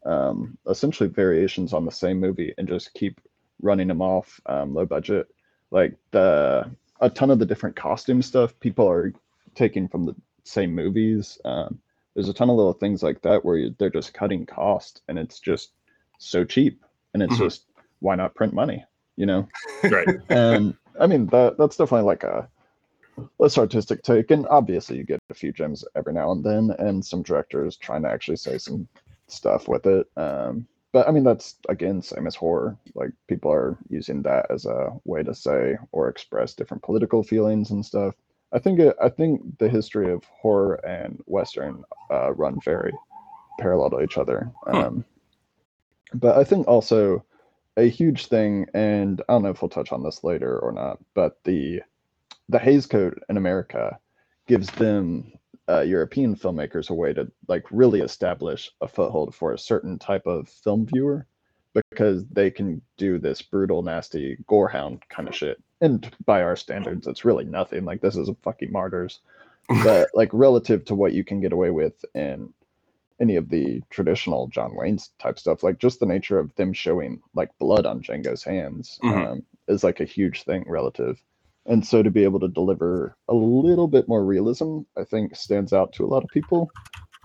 D: um, essentially variations on the same movie and just keep running them off um, low budget. Like the a ton of the different costume stuff people are taking from the same movies. Um, there's a ton of little things like that where you, they're just cutting cost and it's just so cheap and it's
A: Mhm.
D: just why not print money, you know?
C: right
D: and I mean that that's definitely like a less artistic take, and obviously you get a few gems every now and then, and some directors trying to actually say some stuff with it. Um, but I mean that's again same as horror. Like people are using that as a way to say or express different political feelings and stuff. I think it, I think the history of horror and western uh, run very parallel to each other.
A: Hmm.
D: Um, but I think also a huge thing, and I don't know if we'll touch on this later or not, but the the Hays Code in America gives them uh, European filmmakers a way to like really establish a foothold for a certain type of film viewer because they can do this brutal, nasty gorehound kind of shit. And by our standards, it's really nothing. Like this is a fucking martyrs. But like relative to what you can get away with in any of the traditional John Wayne's type stuff, like just the nature of them showing like blood on Django's hands
A: Mhm.
D: um, is like a huge thing relative. And so to be able to deliver a little bit more realism, I think stands out to a lot of people.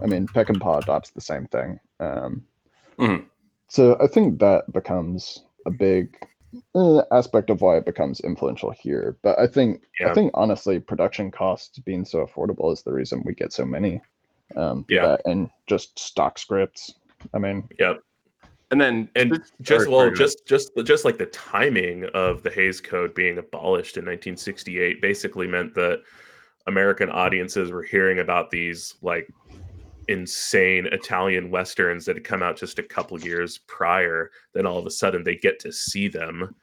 D: I mean, Peckinpah adopts the same thing. Um,
A: Mhm.
D: So I think that becomes a big uh, aspect of why it becomes influential here. But I think
C: Yeah.
D: I think honestly, production costs being so affordable is the reason we get so many. Um,
C: Yeah.
D: that and just stock scripts. I mean,
C: Yep.
A: And then
C: And
A: this-
C: just
A: sorry,
C: well,
A: sorry,
C: just just just like the timing of the Hays Code being abolished in 1968 basically meant that American audiences were hearing about these like insane Italian westerns that had come out just a couple years prior. Then all of a sudden they get to see them.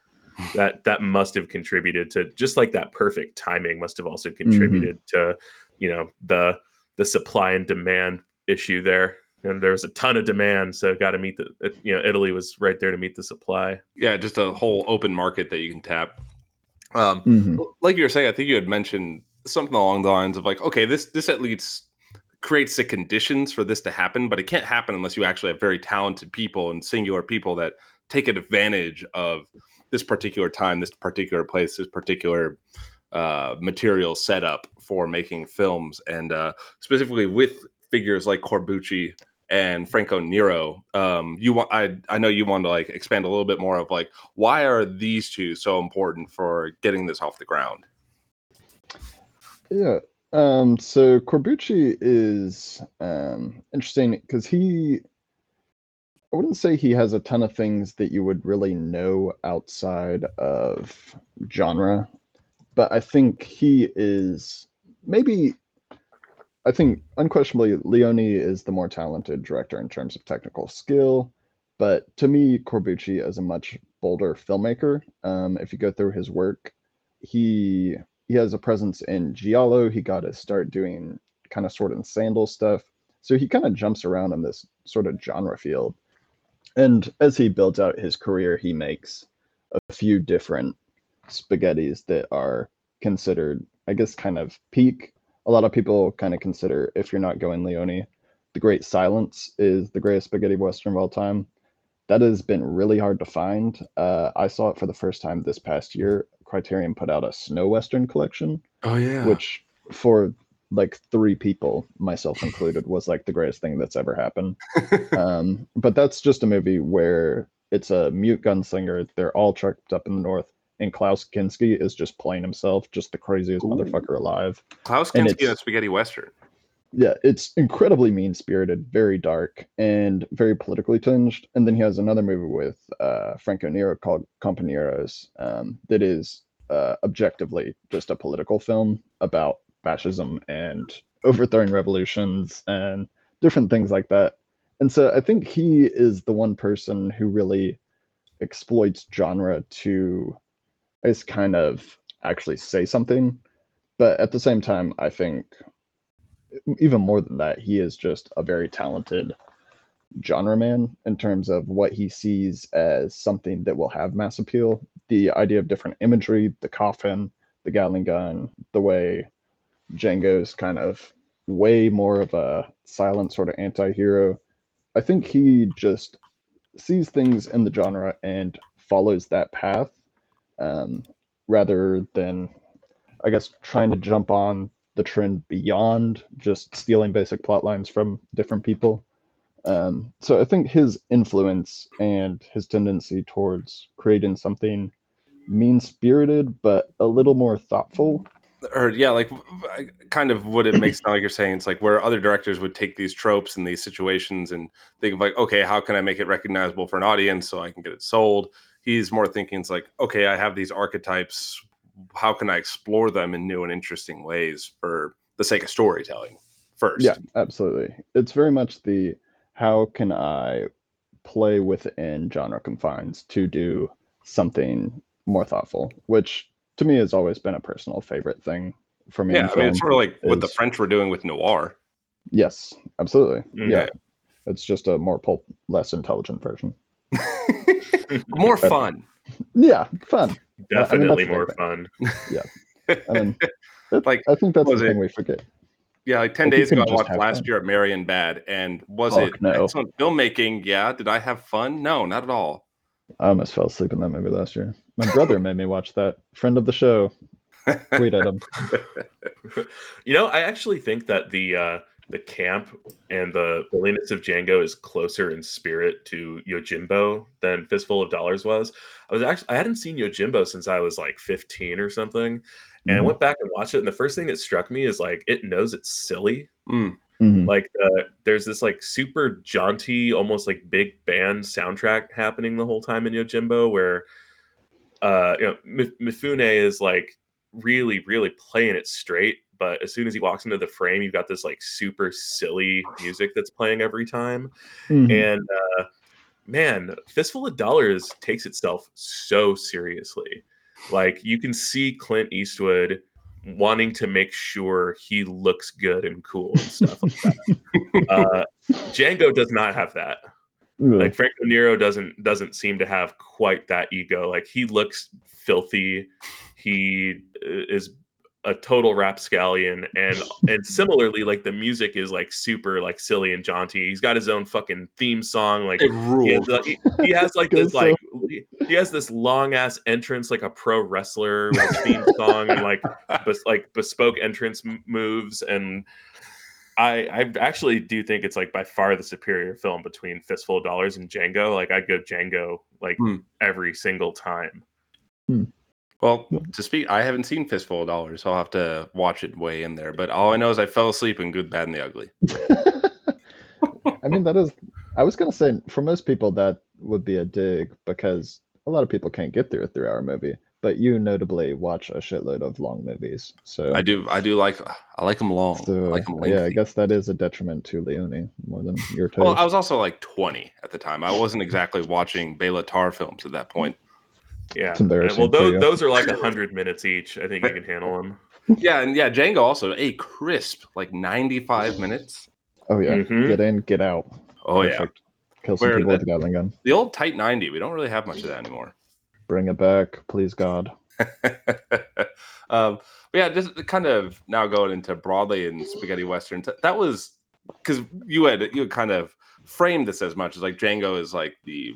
C: That that must have contributed to just like that perfect timing must have also mm-hmm. contributed to you know the the supply and demand issue there and there was a ton of demand so got to meet the you know italy was right there to meet the supply
A: yeah, just a whole open market that you can tap. Um,
D: mhm.
A: like you were saying, I think you had mentioned something along the lines of like, okay, this this at least creates the conditions for this to happen, but it can't happen unless you actually have very talented people and singular people that take advantage of this particular time, this particular place, this particular uh, material setup for making films, and uh, specifically with figures like Corbucci and Franco Nero. Um, you want I I know you want to like expand a little bit more of like why are these two so important for getting this off the ground?
D: Yeah. Um, so Corbucci is um, interesting because he, I wouldn't say he has a ton of things that you would really know outside of genre, but I think he is maybe, I think unquestionably Leone is the more talented director in terms of technical skill. But to me, Corbucci is a much bolder filmmaker. Um, if you go through his work, he he has a presence in giallo. He got to start doing kind of sword and sandal stuff. So he kind of jumps around in this sort of genre field. And as he builds out his career, he makes a few different spaghettis that are considered, I guess, kind of peak. A lot of people kind of consider, if you're not going Leone, The Great Silence is the greatest spaghetti western of all time. That has been really hard to find. Uh, I saw it for the first time this past year. Criterion put out a snow western collection,
A: Oh yeah.
D: which for like three people, myself included, was like the greatest thing that's ever happened. um, but that's just a movie where it's a mute gunslinger. They're all trucked up in the north, and Klaus Kinski is just playing himself, just the craziest
A: Ooh.
D: motherfucker alive.
A: Klaus Kinski
D: it's-
A: and a spaghetti western.
D: Yeah, it's incredibly mean spirited, very dark, and very politically tinged. And then he has another movie with uh, Franco Nero called Compañeros um, that is uh, objectively just a political film about fascism and overthrowing revolutions and different things like that. And so I think he is the one person who really exploits genre to, is kind of actually say something. But at the same time, I think even more than that, he is just a very talented genre man in terms of what he sees as something that will have mass appeal. The idea of different imagery, the coffin, the Gatling gun, the way Django's kind of way more of a silent sort of anti-hero. I think he just sees things in the genre and follows that path um, rather than, I guess, trying to jump on the trend beyond just stealing basic plot lines from different people. Um, so I think his influence and his tendency towards creating something mean spirited but a little more thoughtful.
A: or yeah, like kind of what it makes sound like you're saying. It's like where other directors would take these tropes and these situations and think of like, okay, how can I make it recognizable for an audience so I can get it sold? He's more thinking it's like, okay, I have these archetypes. How can I explore them in new and interesting ways for the sake of storytelling? First,
D: Yeah, absolutely. It's very much the how can I play within genre confines to do something more thoughtful, which to me has always been a personal favorite thing for me.
A: yeah. I mean, it's sort of like what the French were doing with noir.
D: Yes, absolutely. Yeah. It's just a more pulp, less intelligent version.
A: more fun.
D: Yeah, fun.
C: Definitely
D: that's
C: more
D: fair.
C: fun.
D: I mean,
A: Like,
D: I think that's the
A: was it-
D: thing we forget.
A: Yeah, like ten
D: Like, you
A: days ago, I watched last
D: fun.
A: year at Marienbad, and was
D: Fuck
A: it
D: no.
A: excellent filmmaking? Yeah. Did I have fun? No, not at all.
D: I almost fell asleep in that movie last year. My brother made me watch that. Friend of the show. Tweet at him.
C: you know, I actually think that the uh, the camp and the holiness of Django is closer in spirit to Yojimbo than Fistful of Dollars was. I was actually I hadn't seen Yojimbo since I was like 15 or something. And I
D: Mhm.
C: went back and watched it, and the first thing that struck me is like it knows it's silly.
A: Mm.
D: Mhm.
C: Like uh, there's this like super jaunty, almost like big band soundtrack happening the whole time in Yojimbo, where uh, you know Mi- Mifune is like really, really playing it straight. But as soon as he walks into the frame, you've got this like super silly music that's playing every time.
D: Mhm.
C: And uh, man, Fistful of Dollars takes itself so seriously. Like you can see Clint Eastwood wanting to make sure he looks good and cool and stuff like that. uh, Django does not have that. Like Franco Nero doesn't doesn't seem to have quite that ego. Like he looks filthy. He uh, is a total rapscallion and and similarly like the music is like super like silly and jaunty. He's got his own fucking theme song like
A: It
C: he
A: rules.
C: has, like, he, he has like this like he has this long ass entrance like a pro wrestler with his theme song and like bes- like bespoke entrance m- moves and I I actually do think it's like by far the superior film between Fistful of Dollars and Django. Like I'd go Django like
A: Hmm.
C: every single time.
A: Well, to speak, I haven't seen Fistful of Dollars, so I'll have to watch it way in there. But all I know is I fell asleep in Good, Bad, and the Ugly.
D: I mean, that is. I was gonna say for most people that would be a dig because a lot of people can't get through a three-hour movie. But you notably watch a shitload of long movies, so
A: I do, I do like, I like them long. I like them
D: yeah, I guess that is a detriment to Leone more than your taste.
A: Well, I was also like 20 at the time. I wasn't exactly watching Béla Tarr films at that point.
C: Yeah.
D: It's embarrassing
C: well, those, those are like hundred minutes each. I think you can handle them.
A: Yeah, and yeah, Django also a crisp like 95 minutes.
D: oh yeah,
C: Mhm.
D: get in, get out.
A: Oh yeah,
D: Kill some
A: Where
D: people
A: the-
D: with a Gatling gun.
A: the old tight 90. We don't really have much of that anymore.
D: Bring it back, please God.
A: um, but yeah, just kind of now going into broadly in spaghetti westerns. that- That was because you had you had kind of framed this as much as like Django is like the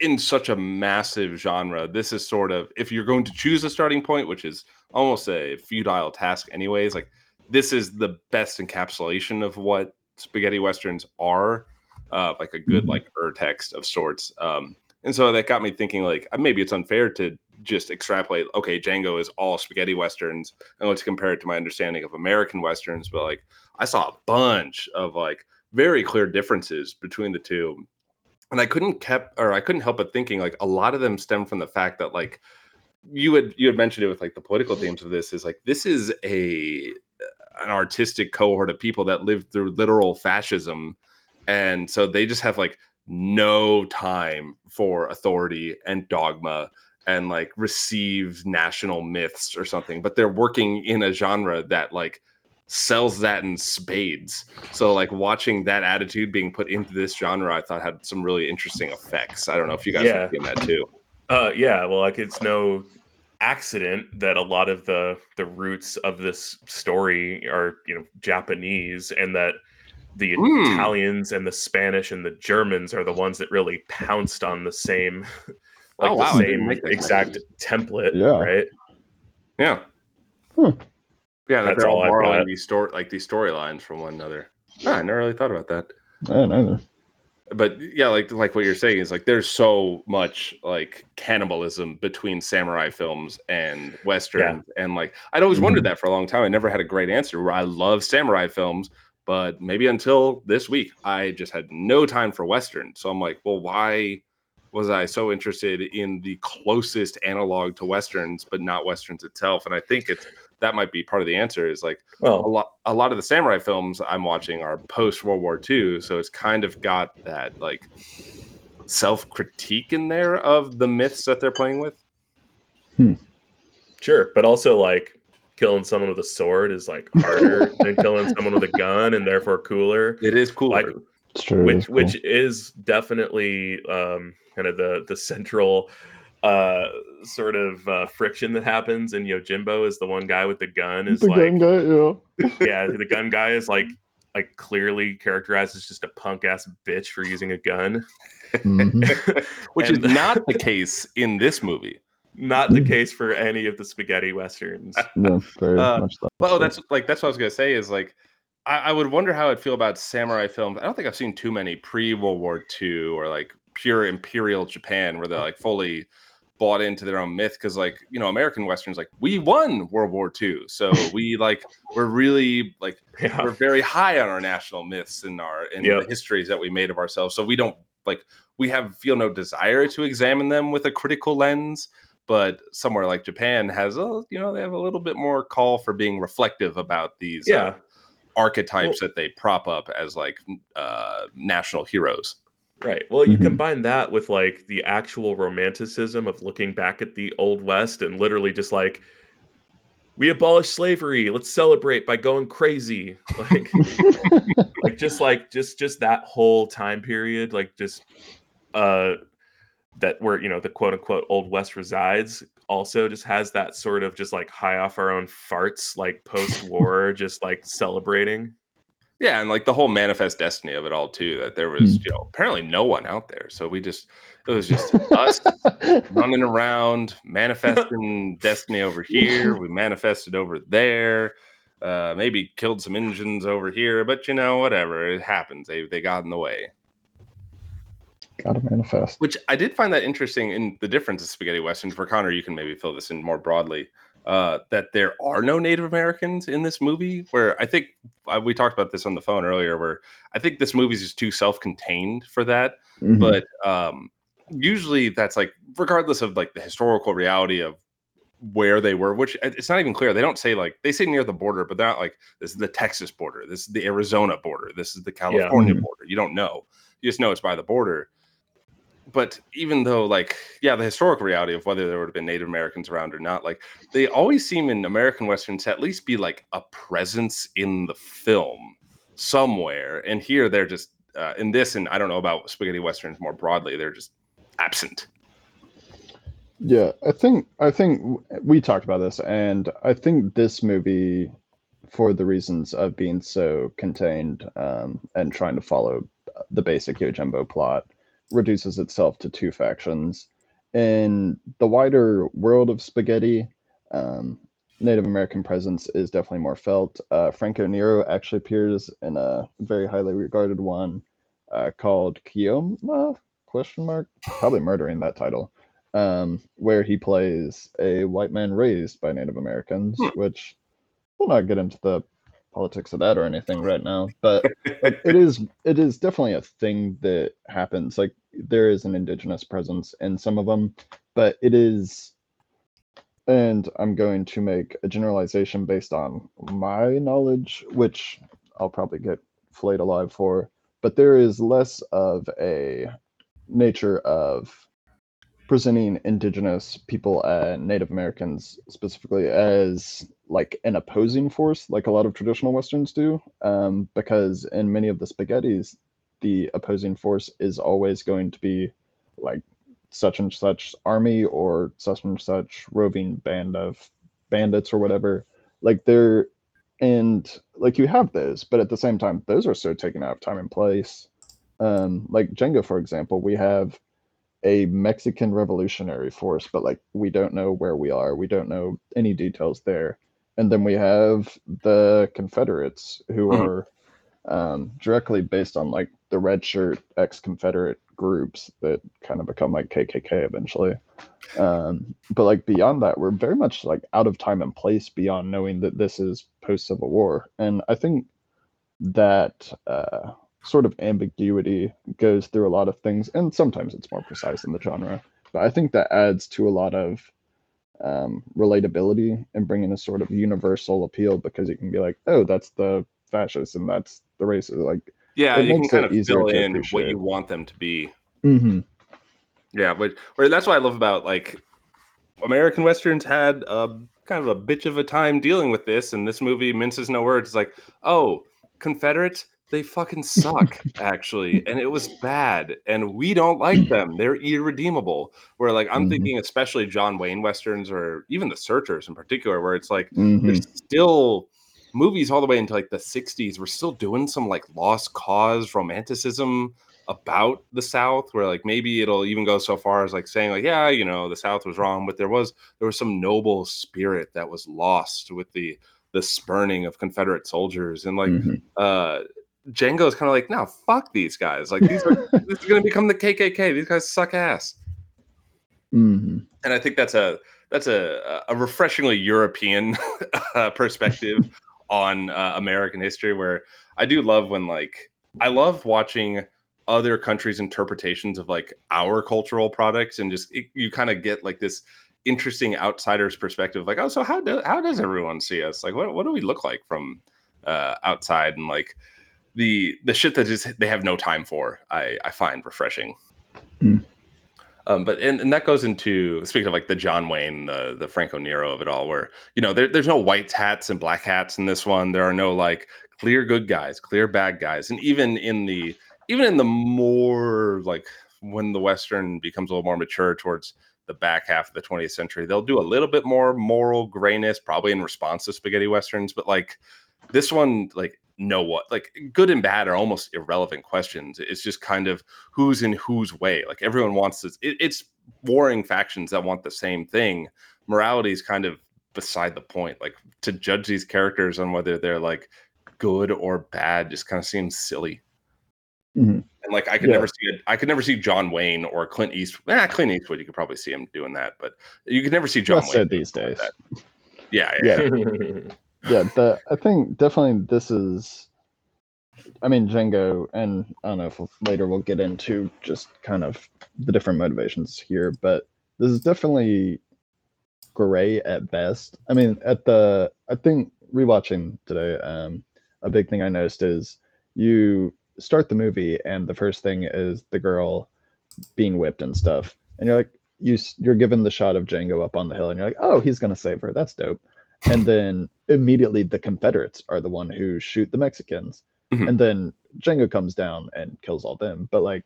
A: in such a massive genre. This is sort of if you're going to choose a starting point, which is almost a futile task, anyways. Like this is the best encapsulation of what spaghetti westerns are, uh, like a good
D: Mhm.
A: like ur text of sorts. Um, and so that got me thinking like uh, maybe it's unfair to just extrapolate. Okay, Django is all spaghetti westerns, and let's compare it to my understanding of American westerns. But like I saw a bunch of like very clear differences between the two and i couldn't kept or i couldn't help but thinking like a lot of them stem from the fact that like you had you had mentioned it with like the political themes of this is like this is a an artistic cohort of people that lived through literal fascism. And so they just have like no time for authority and dogma and like receive national myths or something but they're working in a genre that like sells that in spades so like watching that attitude being put into this genre i thought had some really interesting effects i don't know if you guys
C: Yeah.
A: have seen that too
C: Uh, yeah, well, like it's no accident that a lot of the the roots of this story are you know Japanese, and that the
A: Mm.
C: Italians and the Spanish and the Germans are the ones that really pounced on the same, like
A: Oh, wow,
C: the same
A: make that
C: exact template,
D: Yeah.
C: right?
A: yeah
D: Hmm.
A: Yeah that
C: That's
A: they're all
C: all
A: borrowing these story like these storylines from one another. I never really thought about that.
D: I don't know.
A: but yeah like like what you're saying is like there's so much like cannibalism between samurai films and westerns and like i'd always wondered mm-hmm. that for a long time. I never had a great answer. Where i love samurai films but maybe until this week i just had no time for western. So i'm like well why was i so interested in the closest analog to westerns but not westerns itself? And i think it's that might be part of the answer is like a lot a lot of the samurai films I'm watching are post World War II, so it's kind of got that like self critique in there of the myths that they're playing with.
C: sure, but also like killing someone with a sword is like harder than killing someone with a gun, and therefore cooler.
A: It is cool.
C: Like
D: It's true.
C: which
D: it's cool.
C: which is definitely um, kind of the the central uh, sort of uh, friction that happens. And Yojimbo is the one guy with the gun. Is
D: the
C: like,
D: gun guy, yeah.
C: yeah, the gun guy is like like clearly characterized as just a punk ass bitch for using a gun.
D: Mhm.
A: Which
C: And-
A: is not the case in this movie.
C: Not the case for any of the spaghetti westerns.
D: Yeah, very
A: Uh,
D: much so.
A: Well, that's like that's what I was gonna say is like I, I would wonder how I'd feel about samurai films. I don't think I've seen too many pre World War II or like pure imperial Japan where they're like fully bought into their own myth because like you know American westerns like we won World War II, so we like we're really like
C: Yeah.
A: we're very high on our national myths and our and
C: Yep.
A: the histories that we made of ourselves. So we don't like we have feel no desire to examine them with a critical lens. But somewhere like Japan has a you know they have a little bit more call for being reflective about these uh,
C: Yeah.
A: archetypes that they prop up as like uh, national heroes.
C: Right. Well, you
D: Mhm.
C: combine that with like the actual romanticism of looking back at the old west and literally just like we abolished slavery. Let's celebrate by going crazy. Like like just like just just that whole time period like just uh that where you know the quote unquote old west resides also just has that sort of just like high off our own farts like post war just like celebrating
A: Yeah, and like the whole manifest destiny of it all too. That there was you know apparently no one out there, so we just it was just us running around manifesting destiny over here. We manifested over there. Uh, maybe killed some engines over here, but you know whatever it happens. They they got in the way.
D: Gotta manifest.
A: Which I did find that interesting in the difference of spaghetti westerns. For Connor, you can maybe fill this in more broadly. Uh, that there are no Native Americans in this movie. Where I think uh, we talked about this on the phone earlier. Where I think this movie is just too self-contained for that.
D: Mhm.
A: But um, usually that's like regardless of like the historical reality of where they were, which it's not even clear. They don't say like they say near the border, but they're not like this is the Texas border, this is the Arizona border, this is the California
D: Mhm.
A: border. You don't know. You just know it's by the border. But even though, like, yeah, the historical reality of whether there would have been Native Americans around or not, like, they always seem in American westerns to at least be like a presence in the film somewhere. And here they're just uh, in this, and I don't know about spaghetti westerns more broadly. They're just absent.
D: Yeah, I think I think we talked about this, and I think this movie, for the reasons of being so contained um, and trying to follow the basic Yojimbo plot, reduces itself to two factions. In the wider world of spaghetti, um, Native American presence is definitely more felt. Uh, Franco Nero actually appears in a very highly regarded one uh, called Keoma? Question mark? Probably murdering that title um, where he plays a white man raised by Native Americans,
A: Hmm.
D: which we'll not get into the politics of that or anything right now. But like, it is it is definitely a thing that happens. Like there is an indigenous presence in some of them, but it is. And I'm going to make a generalization based on my knowledge, which I'll probably get flayed alive for. But there is less of a nature of presenting indigenous people and Native Americans specifically as like an opposing force, like a lot of traditional westerns do, um, because in many of the spaghettis, the opposing force is always going to be like such and such army or such and such roving band of bandits or whatever. Like they're and like you have those, but at the same time, those are so taken out of time and place. Um, like Django, for example, we have a Mexican revolutionary force, but like we don't know where we are. We don't know any details there. And then we have the Confederates who
A: Mhm.
D: are um, directly based on like the red shirt ex Confederate groups that kind of become like KKK eventually. Um, but like beyond that, we're very much like out of time and place beyond knowing that this is post Civil War. And I think that uh, sort of ambiguity goes through a lot of things, and sometimes it's more precise in the genre. But I think that adds to a lot of um, relatability and bringing a sort of universal appeal because you can be like, oh, that's the fascist and that's the racist. Like,
A: Yeah, you can kind of fill in what you want them to be.
D: mm-hmm.
A: Yeah, but or that's what I love about like American westerns had a kind of a bitch of a time dealing with this, and this movie minces no words. It's like, oh, Confederates, they fucking suck actually and it was bad and we don't like them they're irredeemable where like i'm
D: Mhm.
A: thinking especially john wayne westerns or even the searchers in particular where it's like
D: Mhm.
A: there's still movies all the way into like the 60s we're still doing some like lost cause romanticism about the south where like maybe it'll even go so far as like saying like yeah you know the south was wrong but there was there was some noble spirit that was lost with the the spurning of confederate soldiers and like
D: Mhm.
A: uh Django is kind of like, no, fuck these guys. Like these are this is gonna become the KKK. These guys suck ass.
D: Mhm.
A: And I think that's a that's a a refreshingly European uh, perspective on uh, American history. Where I do love when like I love watching other countries' interpretations of like our cultural products, and just it, you kind of get like this interesting outsider's perspective. Like, oh, so how do how does everyone see us? Like, what what do we look like from uh, outside? And like the the shit that just they have no time for, I I find refreshing.
D: Mm.
A: Um, but and, and that goes into speaking of like the John Wayne, the the Franco Nero of it all, where you know there, there's no white hats and black hats in this one. There are no like clear good guys, clear bad guys, and even in the even in the more like when the Western becomes a little more mature towards the back half of the 20th century, they'll do a little bit more moral grayness, probably in response to spaghetti westerns. But like this one, like know what like good and bad are almost irrelevant questions it's just kind of who's in whose way like everyone wants this it, it's warring factions that want the same thing morality is kind of beside the point like to judge these characters on whether they're like good or bad just kind of seems silly
D: Mhm.
A: and like i could
D: Yeah.
A: never see it i could never see john wayne or clint eastwood eh, clint eastwood you could probably see him doing that but you could never see john
D: Less so
A: wayne
D: these days.
A: that. yeah yeah,
D: Yeah. yeah the i think definitely this is i mean django and i don't know if later we'll get into just kind of the different motivations here but this is definitely gray at best. I mean at the i think rewatching today um a big thing i noticed is you start the movie and the first thing is the girl being whipped and stuff and you're like you you're given the shot of django up on the hill and you're like oh he's gonna save her. That's dope and then immediately the Confederates are the one who shoot the Mexicans,
A: Mhm.
D: and then Django comes down and kills all them. But like,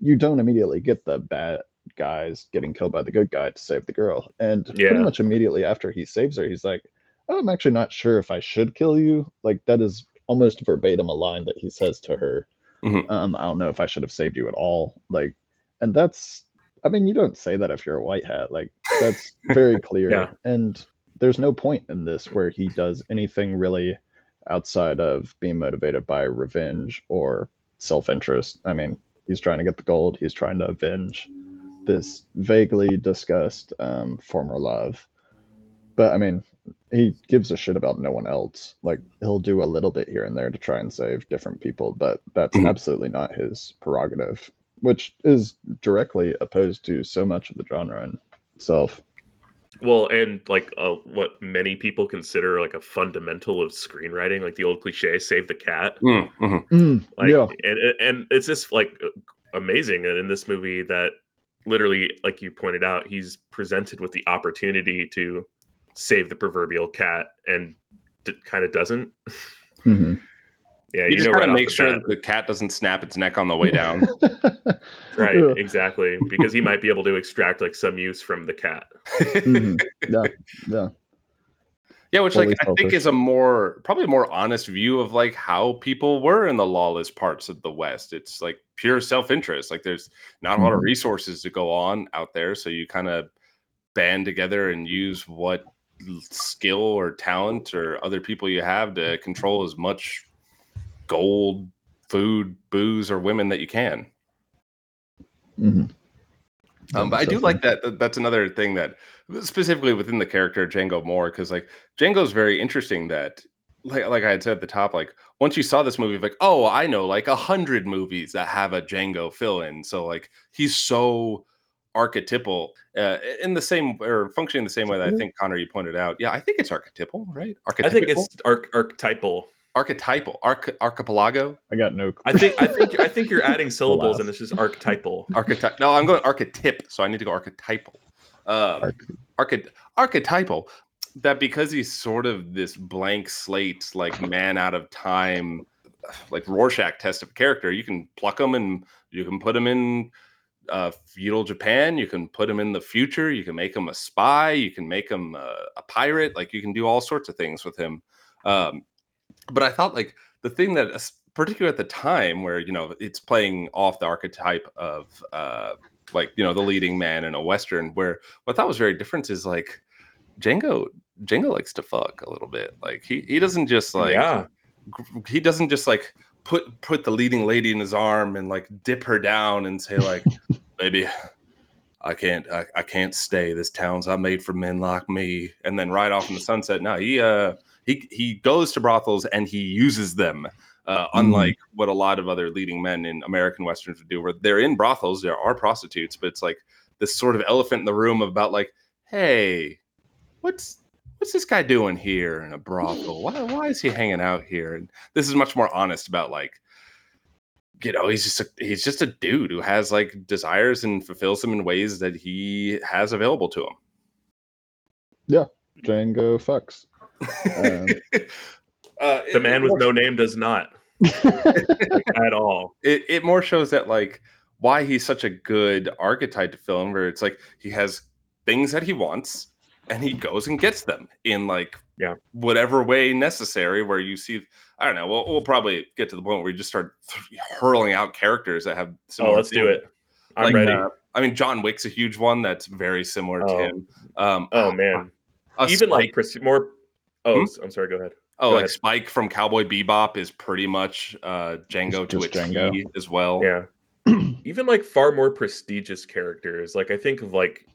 D: you don't immediately get the bad guys getting killed by the good guy to save the girl, and
C: Yeah.
D: pretty much immediately after he saves her, he's like, oh, "I'm actually not sure if I should kill you." Like that is almost verbatim a line that he says to her.
A: Mhm.
D: Um, I don't know if I should have saved you at all. Like, and that's. I mean, you don't say that if you're a white hat. Like, that's very clear.
C: Yeah.
D: And there's no point in this where he does anything really outside of being motivated by revenge or self-interest. I mean, he's trying to get the gold. He's trying to avenge this vaguely discussed um, former love. But I mean, he gives a shit about no one else. Like he'll do a little bit here and there to try and save different people, but that's
A: Mhm.
D: absolutely not his prerogative, which is directly opposed to so much of the genre itself.
C: Well, and like uh, what many people consider like a fundamental of screenwriting, like the old cliche, "save the cat."
A: Mm, mhm.
C: Like,
D: yeah.
C: and and- and it's just like amazing. And in this movie, that literally, like you pointed out, he's presented with the opportunity to save the proverbial cat, and d- kind of doesn't.
D: Mhm.
C: Yeah,
A: you,
C: you,
A: just
C: know
A: gotta
C: right
A: make sure that the cat doesn't snap its neck on the way down
C: right?
D: Yeah.
C: Exactly, because he might be able to extract like some use from the cat.
D: Mhm. Yeah, yeah.
A: Yeah, which like
D: Fully
A: I think is a more probably a more honest view of like how people were in the lawless parts of the West. It's like pure self-interest. Like there's not a lot of
D: Mhm.
A: resources to go on out there, so you kind of band together and use what skill or talent or other people you have to control as much gold, food, booze, or women that you can.
D: Mhm.
A: Um, but I do like that. that- That's another thing that specifically within the character Django Moore, because like Django's very interesting. That like like I had said at the top, like once you saw this movie, like oh, I know like a hundred movies that have a Django fill in. So like he's so archetypal uh, in the same or functioning the same way that I think Connor you pointed out. Yeah, I think it's archetypal, right?
C: I think it's arch- archetypal.
A: Archetypal, Arch- archipelago,
D: I got no.
C: I think I think I think you're adding syllables, and
D: this
C: is just archetypal.
A: archetype. No, I'm going archetype, so I need to go archetypal. Um,
D: Arch-
A: arche- archetypal that because he's sort of this blank slate like man out of time like Rorschach test of a character. You can pluck him and you can put him in uh, feudal Japan. You can put him in the future. You can make him a spy. You can make him a, a pirate. Like you can do all sorts of things with him. Um, but I thought like the thing that, particularly at the time where you know it's playing off the archetype of uh, like you know the leading man in a western, where what I thought was very different is like Django. Django likes to fuck a little bit. Like he he doesn't just like
C: yeah,
A: he doesn't just like put put the leading lady in his arm and like dip her down and say like baby i can't I, I can't stay this town's not made for men like me and then right off in the sunset no he uh he he goes to brothels and he uses them uh, unlike what a lot of other leading men in american westerns would do where they're in brothels there are prostitutes but it's like this sort of elephant in the room about like hey what's what's this guy doing here in a brothel? Why, why is he hanging out here? And this is much more honest about like, you know, he's just a, he's just a dude who has like desires and fulfills them in ways that he has available to him.
D: Yeah, Django fucks. Um,
A: uh,
C: the man with no name does not at all.
A: it, it more shows that like why he's such a good archetype to film where it's like he has things that he wants and he goes and gets them in like
C: Yeah.
A: whatever way necessary where you see i don't know we'll, we'll probably get to the point where we just start hurling out characters that have
C: Oh, let's do it. I'm
A: Like,
C: ready.
A: uh, i mean john wick's a huge one that's very similar to
C: Oh.
A: him um
C: oh man,
A: a
C: even like
A: Spike-
C: pres- more. Oh,
A: Hmm?
C: s- I'm sorry. Go ahead.
A: oh
C: go
A: like
C: ahead.
A: spike from cowboy bebop is pretty much uh django to a
D: Just Django.
A: T as well
C: Yeah. even like far more prestigious characters. Like I think of like,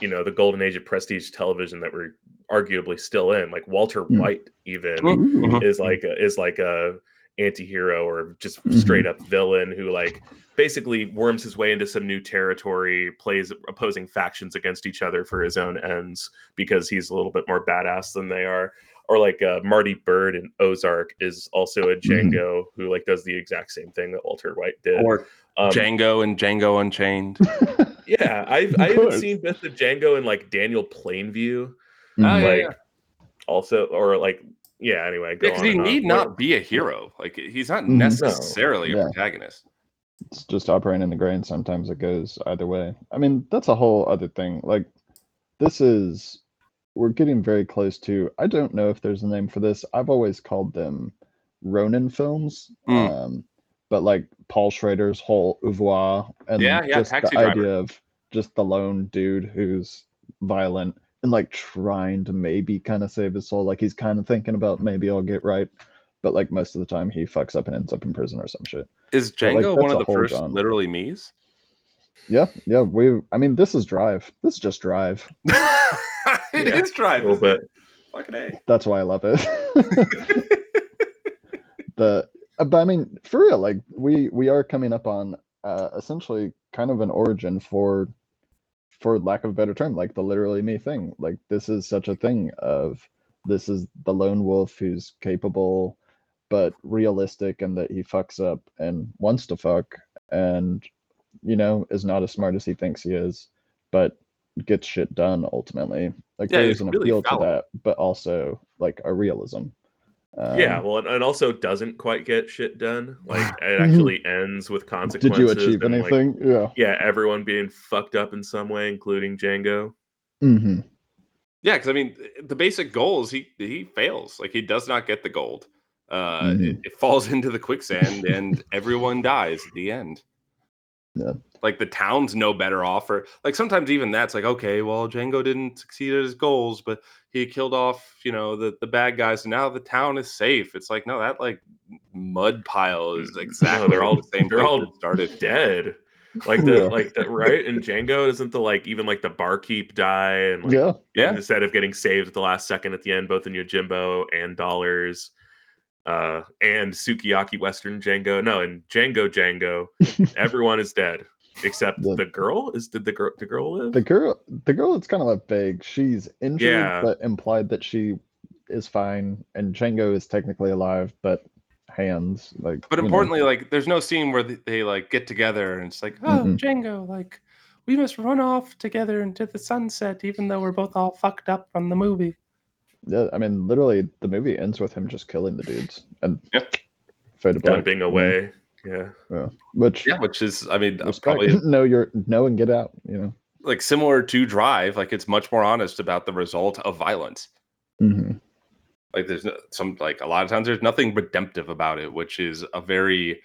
C: you know, the golden age of prestige television that we're arguably still in. Like Walter
D: Mm.
C: White, even
A: Mhm.
C: is like a, is like a anti-hero or just
D: Mhm.
C: straight up villain who like basically worms his way into some new territory, plays opposing factions against each other for his own ends because he's a little bit more badass than they are. Or like uh, Marty Byrde in Ozark is also a Django who like does the exact same thing that Walter White did.
A: or
C: Um,
A: django and django unchained
C: yeah, I've I haven't seen bits of Django and like Daniel Plainview
A: Oh,
D: Mhm.
A: yeah,
C: like
A: yeah.
C: also or like yeah. Anyway, go
A: because
C: on
A: he
C: and on.
A: need not be a hero. Like he's not
D: Mhm. No.
A: necessarily a
D: Yeah.
A: protagonist.
D: it's just operating in the grain. Sometimes it goes either way. I mean, that's a whole other thing. Like, this is we're getting very close to. I don't know if there's a name for this. I've always called them Ronin films.
A: Mm.
D: Um, but like Paul Schrader's whole oeuvre and
A: Yeah, yeah,
D: just the
A: Driver.
D: idea of just the lone dude who's violent and like trying to maybe kind of save his soul. Like he's kind of thinking about maybe I'll get right. But like most of the time he fucks up and ends up in prison or some shit.
A: Is
D: But, like,
A: Django one of the first
D: genre.
A: literally me's?
D: Yeah, yeah. We, I mean, this is Drive. This is just Drive.
A: It is
C: Yeah.
A: Drive.
C: a little bit.
A: Fucking a.
D: That's why I love it. the, uh, but I mean, for real, like we we are coming up on uh, essentially kind of an origin for, for lack of a better term, like the literally me thing. Like this is such a thing of this is the lone wolf who's capable, but realistic, and that he fucks up and wants to fuck, and you know is not as smart as he thinks he is, but gets shit done ultimately. Like
A: Yeah,
D: there's an
A: really
D: appeal to that, but also like a realism.
C: yeah,
D: Um,
C: well, and, and also doesn't quite get shit done. Like it actually ends with consequences.
D: did you achieve
C: and, like,
D: anything? yeah.
C: yeah, everyone being fucked up in some way, including Django.
D: hmm
A: Yeah, because I mean, the basic goal is he he fails. Like he does not get the gold. Uh, it,
D: Mhm.
A: it falls into the quicksand, and everyone dies at the end.
D: Yeah.
A: Like the town's no better off, or like sometimes even that's like okay, well Django didn't succeed at his goals, but he killed off you know the the bad guys, and now the town is safe. It's like no, that like mud pile is exactly
C: they're all-
A: the same.
C: they're all
A: started.
C: Dead. Like the
D: Yeah.
C: like the right and Django isn't the like even like the barkeep die and like,
D: Yeah.
A: Yeah.
C: instead of getting saved at the last second at the end, both in Yojimbo and Dollars, uh, and Sukiyaki Western Django. No, and Django Django, everyone is dead except
D: The-
C: the girl. Is did the girl the girl live?
D: The girl, the girl, it's kind of like vague. She's injured,
C: Yeah.
D: but implied that she is fine, and Django is technically alive, but hands like.
A: But
D: you know.
A: importantly, like there's no scene where they, they like get together and it's like, oh,
D: Mm-mm.
A: Django, like we must run off together into the sunset, even though we're both all fucked up from the movie.
D: Yeah, I mean, literally, the movie ends with him just killing the dudes, and
A: Yeah.
D: Fade black.
C: dumping
D: yeah,
C: away. Yeah.
D: Yeah. Which
A: Yeah, which is, I mean,
D: respect.
A: probably
D: know your know and get out. You know.
A: like similar to Drive. Like it's much more honest about the result of violence.
D: hmm
A: Like there's no, some like a lot of times there's nothing redemptive about it, which is a very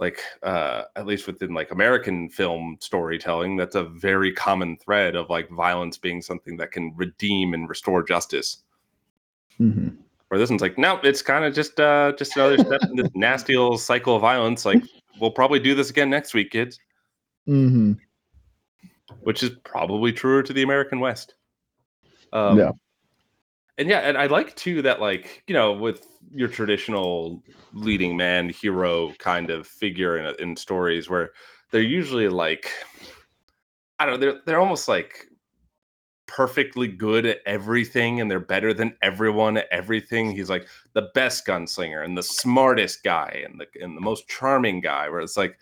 A: like uh at least within like American film storytelling, that's a very common thread of like violence being something that can redeem and restore justice.
D: Hmm
A: Where this one's like, no, it's kind of just uh just another step in this nasty old cycle of violence. Like we'll probably do this again next week, kids.
D: hmm
A: which is probably truer to the American West. Um,
D: Yeah.
A: And yeah, and I like too that like you know with your traditional leading man hero kind of figure in in stories where they're usually like I don't know they're they're almost like perfectly good at everything and they're better than everyone at everything. He's like the best gunslinger and the smartest guy and the and the most charming guy where it's like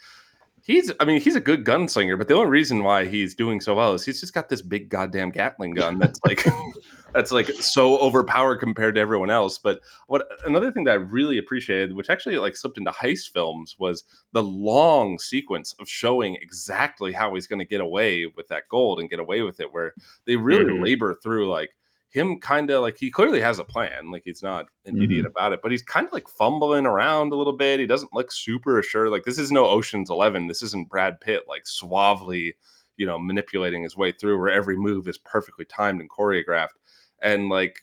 A: he's I mean he's a good gunslinger, but the only reason why he's doing so well is he's just got this big goddamn Gatling gun that's like that's like so overpowered compared to everyone else. But what another thing that I really appreciated, which actually like slipped into heist films, was the long sequence of showing exactly how he's going to get away with that gold and get away with it, where they really
C: Mhm.
A: labor through like him kind of like he clearly has a plan like he's not an idiot
D: Mhm.
A: about it but he's kind of like fumbling around a little bit he doesn't look super assured like this is no oceans 11 this isn't brad pitt like suavely you know manipulating his way through where every move is perfectly timed and choreographed and like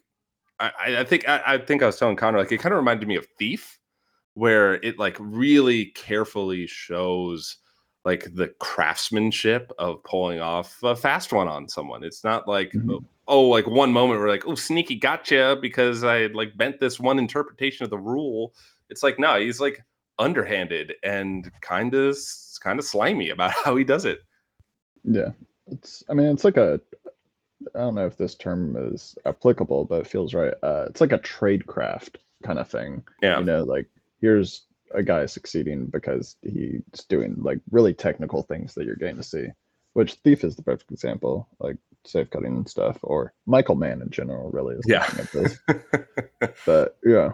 A: i I- think i, I think i was telling connor like it kind of reminded me of thief where it like really carefully shows like the craftsmanship of pulling off a fast one on someone it's not like
D: Mhm.
A: oh, like one moment we're like, oh, sneaky gotcha because I like bent this one interpretation of the rule. It's like, no, he's like underhanded and kind of kind of slimy about how he does it.
D: Yeah. It's I mean it's like a I don't know if this term is applicable, but it feels right. Uh it's like a trade craft kind of thing.
A: Yeah.
D: You know, like here's a guy succeeding because he's doing like really technical things that you're getting to see. Which Thief is the perfect example, like safe cutting and stuff, or Michael Mann in general really is
A: Yeah.
D: at this. but yeah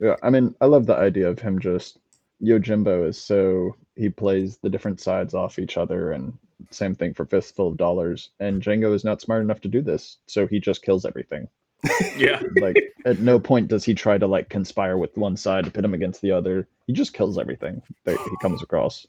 D: yeah i mean i love the idea of him just yojimbo is so he plays the different sides off each other and same thing for fistful of dollars. And django is not smart enough to do this so he just kills everything.
C: Yeah.
D: like at no point does he try to like conspire with one side to pit him against the other. He just kills everything that he comes across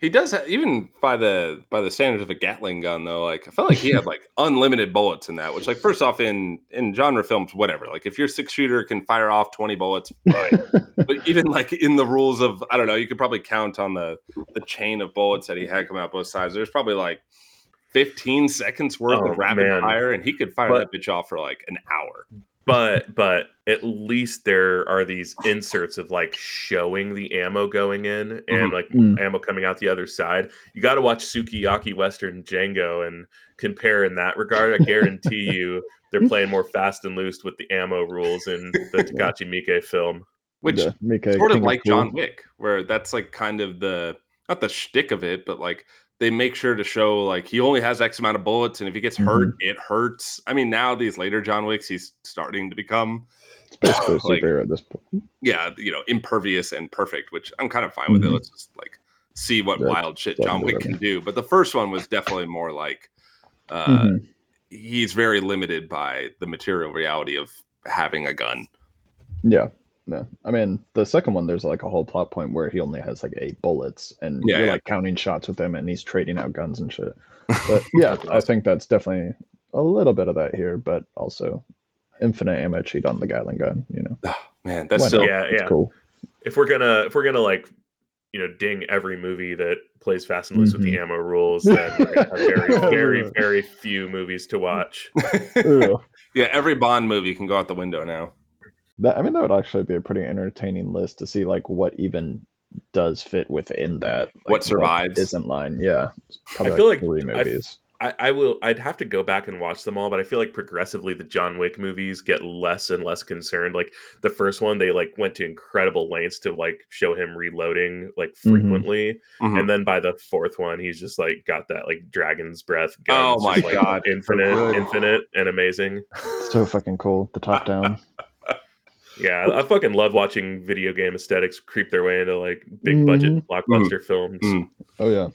A: he does ha- even by the by the standards of a Gatling gun though. Like I felt like he had like unlimited bullets in that. Which like first off in in genre films, whatever. Like if your six shooter can fire off twenty bullets, fine. but even like in the rules of I don't know, you could probably count on the the chain of bullets that he had coming out both sides. There's probably like 15 seconds worth
C: Oh,
A: of rapid
C: man.
A: fire, and he could fire
C: But-
A: that bitch off for like an hour.
C: But but at least there are these inserts of like showing the ammo going in and
A: Mhm.
C: like
D: Mm.
C: ammo coming out the other side. You got to watch Sukiyaki Western Django and compare in that regard. I guarantee you they're playing more fast and loose with the ammo rules in the Takashi Miike film.
A: Which
D: Yeah, Miike,
A: sort of
D: King
A: like
D: Cool.
A: John Wick, where that's like kind of the not the shtick of it, but like they make sure to show like he only has X amount of bullets, and if he gets hurt,
D: Mm-hmm.
A: it hurts. I mean, now these later John Wicks, he's starting to become
D: it's basically
A: like-
D: superhero at this point
A: yeah, you know, impervious and perfect, which I'm kind of fine with it.
D: Mhm.
A: Let's just like see what wild shit John Wick can do. But the first one was definitely more like uh
D: Mhm.
A: he's very limited by the material reality of having a gun.
D: Yeah. No. I mean, the second one, there's like a whole plot point where he only has like eight bullets and
A: Yeah,
D: you're
A: yeah.
D: like counting shots with him and he's trading out guns and shit. But yeah, I think that's definitely a little bit of that here, but also infinite ammo cheat on the Gatling gun, you know.
A: Man, that's still?
C: Yeah,
D: It's
C: yeah.
D: cool.
C: If we're gonna if we're gonna like you know ding every movie that plays fast and loose with the
D: Mhm.
C: ammo rules, then we're gonna have very very very few movies to watch.
A: Yeah, every Bond movie can go out the window now.
D: That, I mean, that would actually be a pretty entertaining list to see like what even does fit within that. Like,
A: What survives.
D: isn't line. Yeah. It's Probably
C: feel like
D: three
C: I've-
D: movies.
C: I, I will. I'd have to go back and watch them all, but I feel like progressively the John Wick movies get less and less concerned. Like the first one, they like went to incredible lengths to like show him reloading like
D: Mhm.
C: frequently,
A: Mhm.
C: and then by the fourth one, he's just like got that like dragon's breath.
A: Oh my
C: just, like,
A: God,
C: infinite, infinite, and amazing.
D: So fucking cool. The top down.
C: Yeah, I, I fucking love watching video game aesthetics creep their way into like big budget blockbuster films.
A: Mhm.
D: Oh yeah.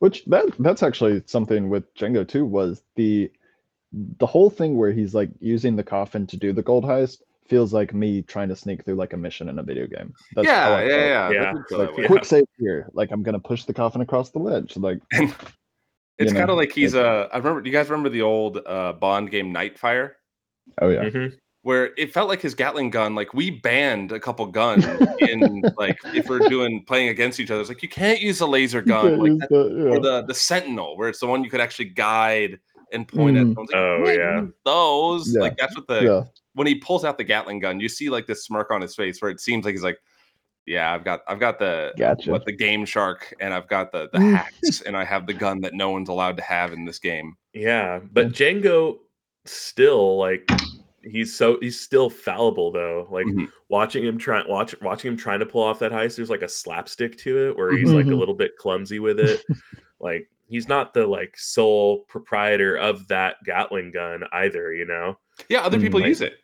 D: Which that that's actually something with Django too was the the whole thing where he's like using the coffin to do the gold heist feels like me trying to sneak through like a mission in a video game. how
A: yeah,
D: I
A: yeah, yeah,
C: Yeah.
A: That did feel
D: Like.
C: Yeah.
D: quick save here. Like I'm gonna push the coffin across the ledge. Like
A: it's kind of like he's
D: like-
A: uh, I remember. Do you guys remember the old uh, Bond game Nightfire?
D: oh yeah.
C: Mhm.
A: Where it felt like his Gatling gun, like we banned a couple guns in like if we're doing playing against each other. It's like you can't use a laser gun, like
D: use
A: that-
D: the- yeah.
A: or the the Sentinel, where it's the one you could actually guide and point
D: Mm.
A: at. Like,
C: Oh, yeah.
A: those.
D: Yeah.
A: Like that's what the
D: yeah.
A: when he pulls out the Gatling gun, you see like this smirk on his face where it seems like he's like, yeah, I've got I've got the
D: Gotcha.
A: what the GameShark and I've got the the hacks and I have the gun that no one's allowed to have in this game.
C: Yeah, but Django still like he's so he's still fallible though. Like
A: Mhm.
C: watching him try watch watching him trying to pull off that heist, there's like a slapstick to it where he's like a
D: Mhm.
C: little bit clumsy with it. like he's not the like sole proprietor of that Gatling gun either, you know?
A: Yeah, other people
D: Mm.
A: use it.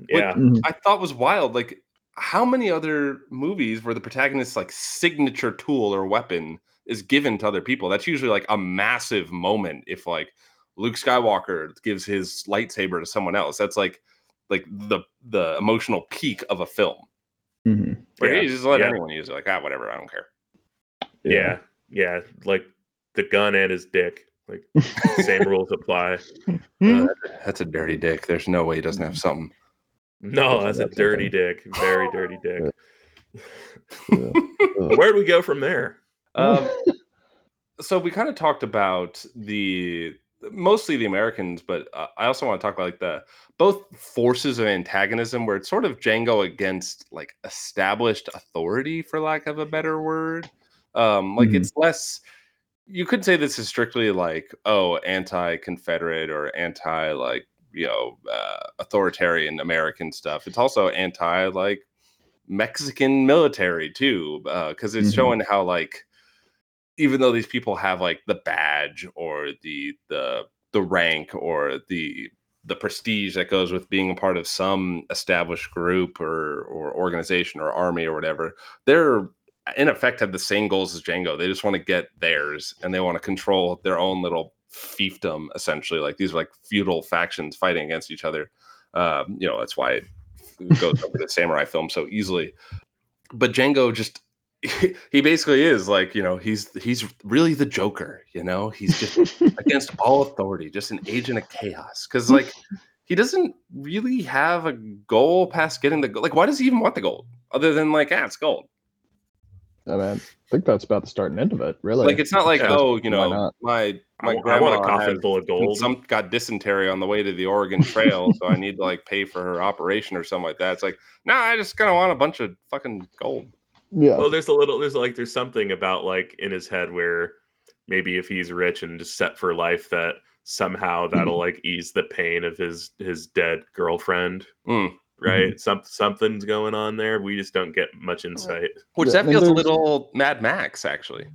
A: Like,
C: Yeah.
D: Mhm.
A: I thought was wild. Like, how many other movies where the protagonist's like signature tool or weapon is given to other people? That's usually like a massive moment. If like Luke Skywalker gives his lightsaber to someone else, that's like like the the emotional peak of a film.
D: Mhm.
A: Where
C: Yeah,
A: you just let
C: yeah.
A: anyone use it, like ah, whatever, I don't care.
C: yeah. Yeah. Like the gun and his dick. Like same rules apply.
A: Uh, that's a dirty dick. There's no way he doesn't have something.
C: No, that's a dirty
D: okay.
C: dick. Very dirty dick. Where do we go from there?
A: Um, so we kind of talked about the mostly the Americans, but uh, I also want to talk about like the both forces of antagonism, where it's sort of Django against like established authority, for lack of a better word. Um, like
D: Mhm.
A: it's less. You could say this is strictly like oh, anti-Confederate or anti like you know uh, authoritarian American stuff. It's also anti like Mexican military too, because it's
D: Mhm.
A: showing how like even though these people have like the badge or the the the rank or the the prestige that goes with being a part of some established group or or organization or army or whatever, they're in effect have the same goals as Django. They just want to get theirs and they want to control their own little fiefdom essentially. Like these are like feudal factions fighting against each other. Um, you know, that's why it goes over the samurai film so easily. But Django just he basically is like you know he's he's really the Joker. You know he's just against all authority, just an agent of chaos. Because like he doesn't really have a goal past getting the gold. Like why does he even want the gold other than like ah it's gold?
D: I, mean, I think that's about the start and end of it, really.
A: Like it's not like
C: Yeah.
A: oh you know
D: not?
A: my
C: I,
A: my
C: I
A: grandma
C: want a coffin full of gold.
A: some got dysentery on the way to the Oregon Trail, so I need to like pay for her operation or something like that. It's like, no, I just kind of want a bunch of fucking gold.
D: Yeah.
C: well, there's a little, there's like, there's something about like in his head where maybe if he's rich and just set for life, that somehow that'll like ease the pain of his his dead girlfriend.
A: Mm.
C: Right? Some something's going on there. We just don't get much insight.
A: Which
D: Yeah,
A: that feels a little Mad Max, actually.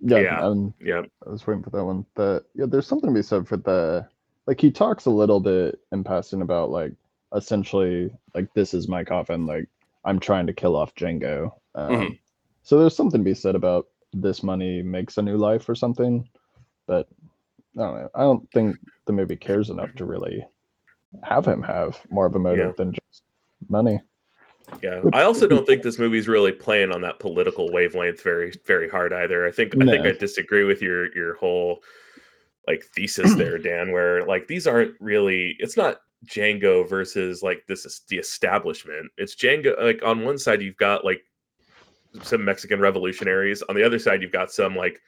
D: yeah,
C: yeah.
D: um,
C: Yep.
D: I was waiting for that one. The yeah, there's something to be said for the like he talks a little bit in passing about like essentially like this is my coffin, like I'm trying to kill off Django. Um,
A: Mhm.
D: So there's something to be said about this money makes a new life or something, but I don't know. I don't think the movie cares enough to really have him have more of a motive
C: Yeah.
D: than just money.
C: Yeah. I also don't think this movie's really playing on that political wavelength very, very hard either. I think I think I disagree with your your whole like thesis there, Dan, where like these aren't really it's not Django versus like this is the establishment. It's Django like on one side you've got like some Mexican revolutionaries, on the other side you've got some like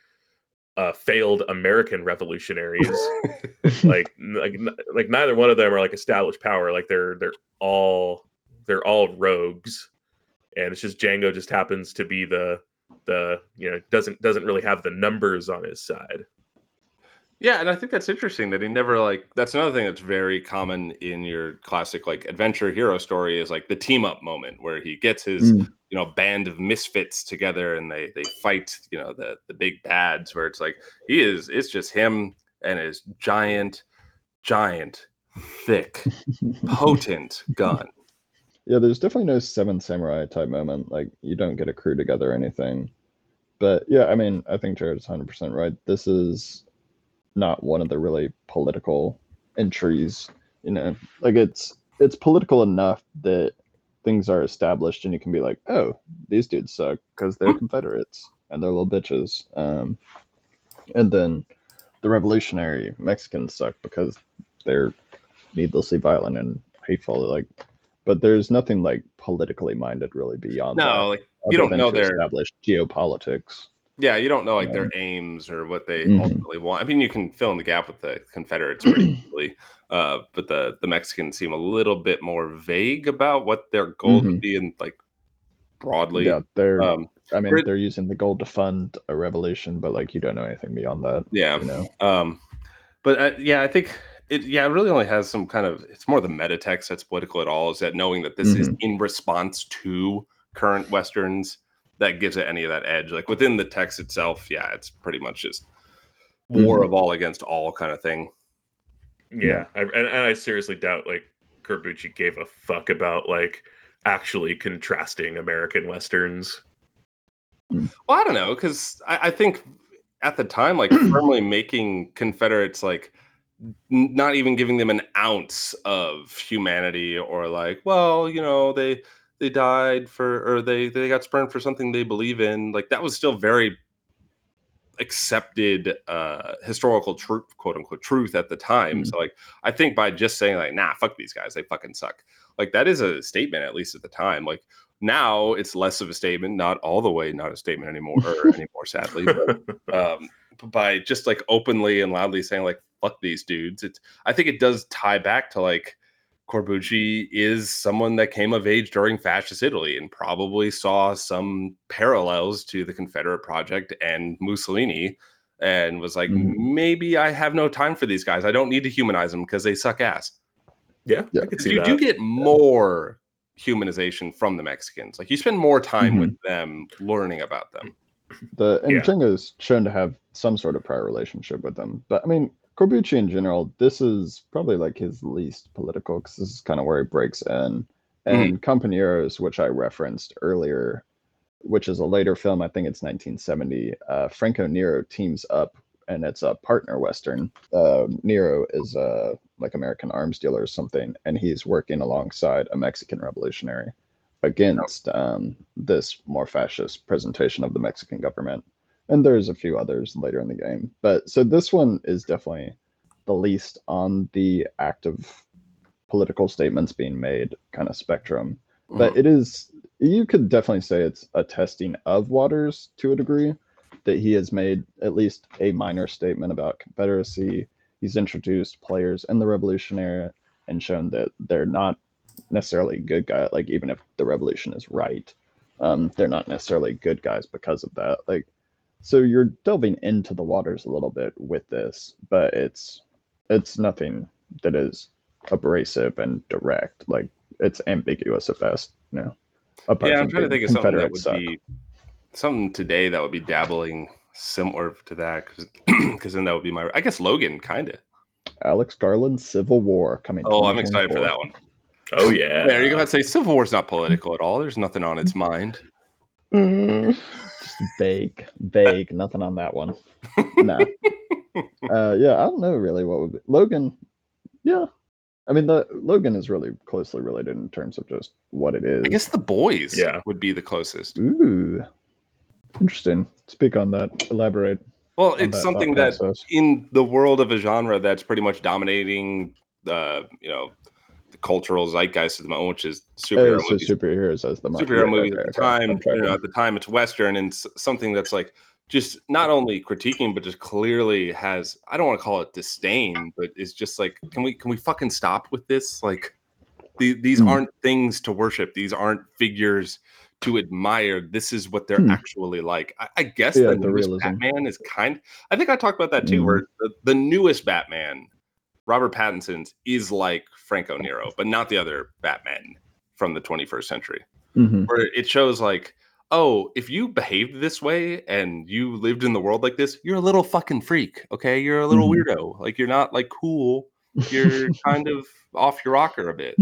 C: uh failed American revolutionaries. like like like neither one of them are like established power. Like they're they're all they're all rogues, and it's just Django just happens to be the the you know doesn't doesn't really have the numbers on his side.
A: Yeah, and I think that's interesting that he never like that's another thing that's very common in your classic like adventure hero story is like the team up moment where he gets his
D: Mm.
A: you know band of misfits together and they they fight you know the the big bads where it's like he is it's just him and his giant giant thick potent gun
D: Yeah, there's definitely no Seven Samurai type moment. Like you don't get a crew together or anything. But yeah, I mean, I think Jared's 100% right. This is not one of the really political entries. You know, like it's it's political enough that things are established and you can be like, oh, these dudes suck because they're Confederates and they're little bitches. Um, and then the revolutionary Mexicans suck because they're needlessly violent and hateful. Like, but there's nothing like politically minded really beyond that.
A: No, like you don't know their
D: established geopolitics.
A: Yeah, you don't know like their aims or what they
D: Mhm.
A: ultimately want. I mean, you can fill in the gap with the Confederates pretty easily, uh, but the the Mexicans seem a little bit more vague about what their goal would
D: Mhm.
A: be, and like broadly.
D: Yeah, they're.
A: Um,
D: I mean, they're using the gold to fund a revolution, but like you don't know anything beyond that.
A: yeah,
D: You know.
A: Um, but uh, yeah, I think it. Yeah, it really only has some kind of. It's more the meta text that's political at all. Is that knowing that this is in response to current westerns that gives it any of that edge. Like within the text itself, yeah, it's pretty much just war
D: Mhm.
A: of all against all kind of thing.
C: Yeah, I, and, and I seriously doubt like Corbucci gave a fuck about like actually contrasting American westerns.
A: Well, I don't know because I, I think at the time, like firmly making Confederates like n- not even giving them an ounce of humanity or like, well, you know, they they died for or they they got spurned for something they believe in. Like that was still very accepted uh historical truth quote unquote truth at the time
D: Mhm.
A: so like i think by just saying like nah fuck these guys they fucking suck like that is a statement at least at the time like now it's less of a statement not all the way not a statement anymore or anymore sadly but um by just like openly and loudly saying like fuck these dudes it's i think it does tie back to like corbucci is someone that came of age during fascist italy and probably saw some parallels to the confederate project and mussolini and was like
D: Mhm.
A: maybe i have no time for these guys i don't need to humanize them because they suck ass
C: yeah,
D: Yeah.
C: I could
A: 'Cause
C: see
A: you
C: that.
A: do get more humanization from the mexicans like you spend more time
D: Mhm.
A: with them learning about them
D: The and
C: Yeah.
D: Django's shown to have some sort of prior relationship with them, but I mean Corbucci in general, this is probably like his least political because this is kind of where he breaks in. And Compañeros, which I referenced earlier, which is a later film, I think it's 1970. Uh, Franco Nero teams up, and it's a partner western. Uh, Nero is a like American arms dealer or something, and he's working alongside a Mexican revolutionary against um, this more fascist presentation of the Mexican government. And there's a few others later in the game. But so this one is definitely the least on the active political statements being made kind of spectrum. But it is, you could definitely say it's a testing of waters to a degree, that he has made at least a minor statement about Confederacy. He's introduced players in the Revolutionary and shown that they're not necessarily good guys. Like even if the revolution is right, um, they're not necessarily good guys because of that. Like, so you're delving into the waters a little bit with this, but it's it's nothing that is abrasive and direct. Like it's ambiguous at best. You know. Apart
A: yeah, I'm trying to think of something that would
D: suck.
A: be something today that would be dabbling similar to that because then that would be my I guess Logan kind of.
D: Alex Garland Civil War coming.
A: Oh, I'm excited for that one.
C: Oh yeah.
A: There you go. I'd say Civil War's not political at all. There's nothing on its mind.
D: Just vague, vague. Nothing on that one. No. uh, yeah, I don't know really what would be Logan. Yeah, I mean the Logan is really closely related in terms of just what it is.
A: I guess the boys
C: Yeah.
A: would be the closest.
D: Ooh, interesting. Speak on that. Elaborate.
A: Well, it's
D: that
A: something
D: thought
A: that
D: process.
A: in the world of a genre that's pretty much dominating the you know the cultural zeitgeist at the moment, which is superhero
D: Oh, so
A: movies.
D: superheroes as the
A: superhero
D: right,
A: movies
D: right,
A: at the
D: right,
A: time.
D: I'm
A: You know, at the time, it's western and s- something that's like just not only critiquing, but just clearly has I don't want to call it disdain, but it's just like can we can we fucking stop with this? Like the, these
D: Hmm.
A: aren't things to worship. These aren't figures to admire. This is what they're
D: Hmm.
A: actually like. I, I guess
D: Yeah,
A: the,
D: the
A: newest
D: realism.
A: Batman is kind. I think I talked about that too.
D: Mhm.
A: Where the, the newest Batman, Robert Pattinson's, is like Franco Nero, but not the other Batman from the 21st century
D: Mhm.
A: where it shows like oh if you behaved this way and you lived in the world like this you're a little fucking freak okay you're a little
D: Mhm.
A: weirdo like you're not like cool you're kind of off your rocker a bit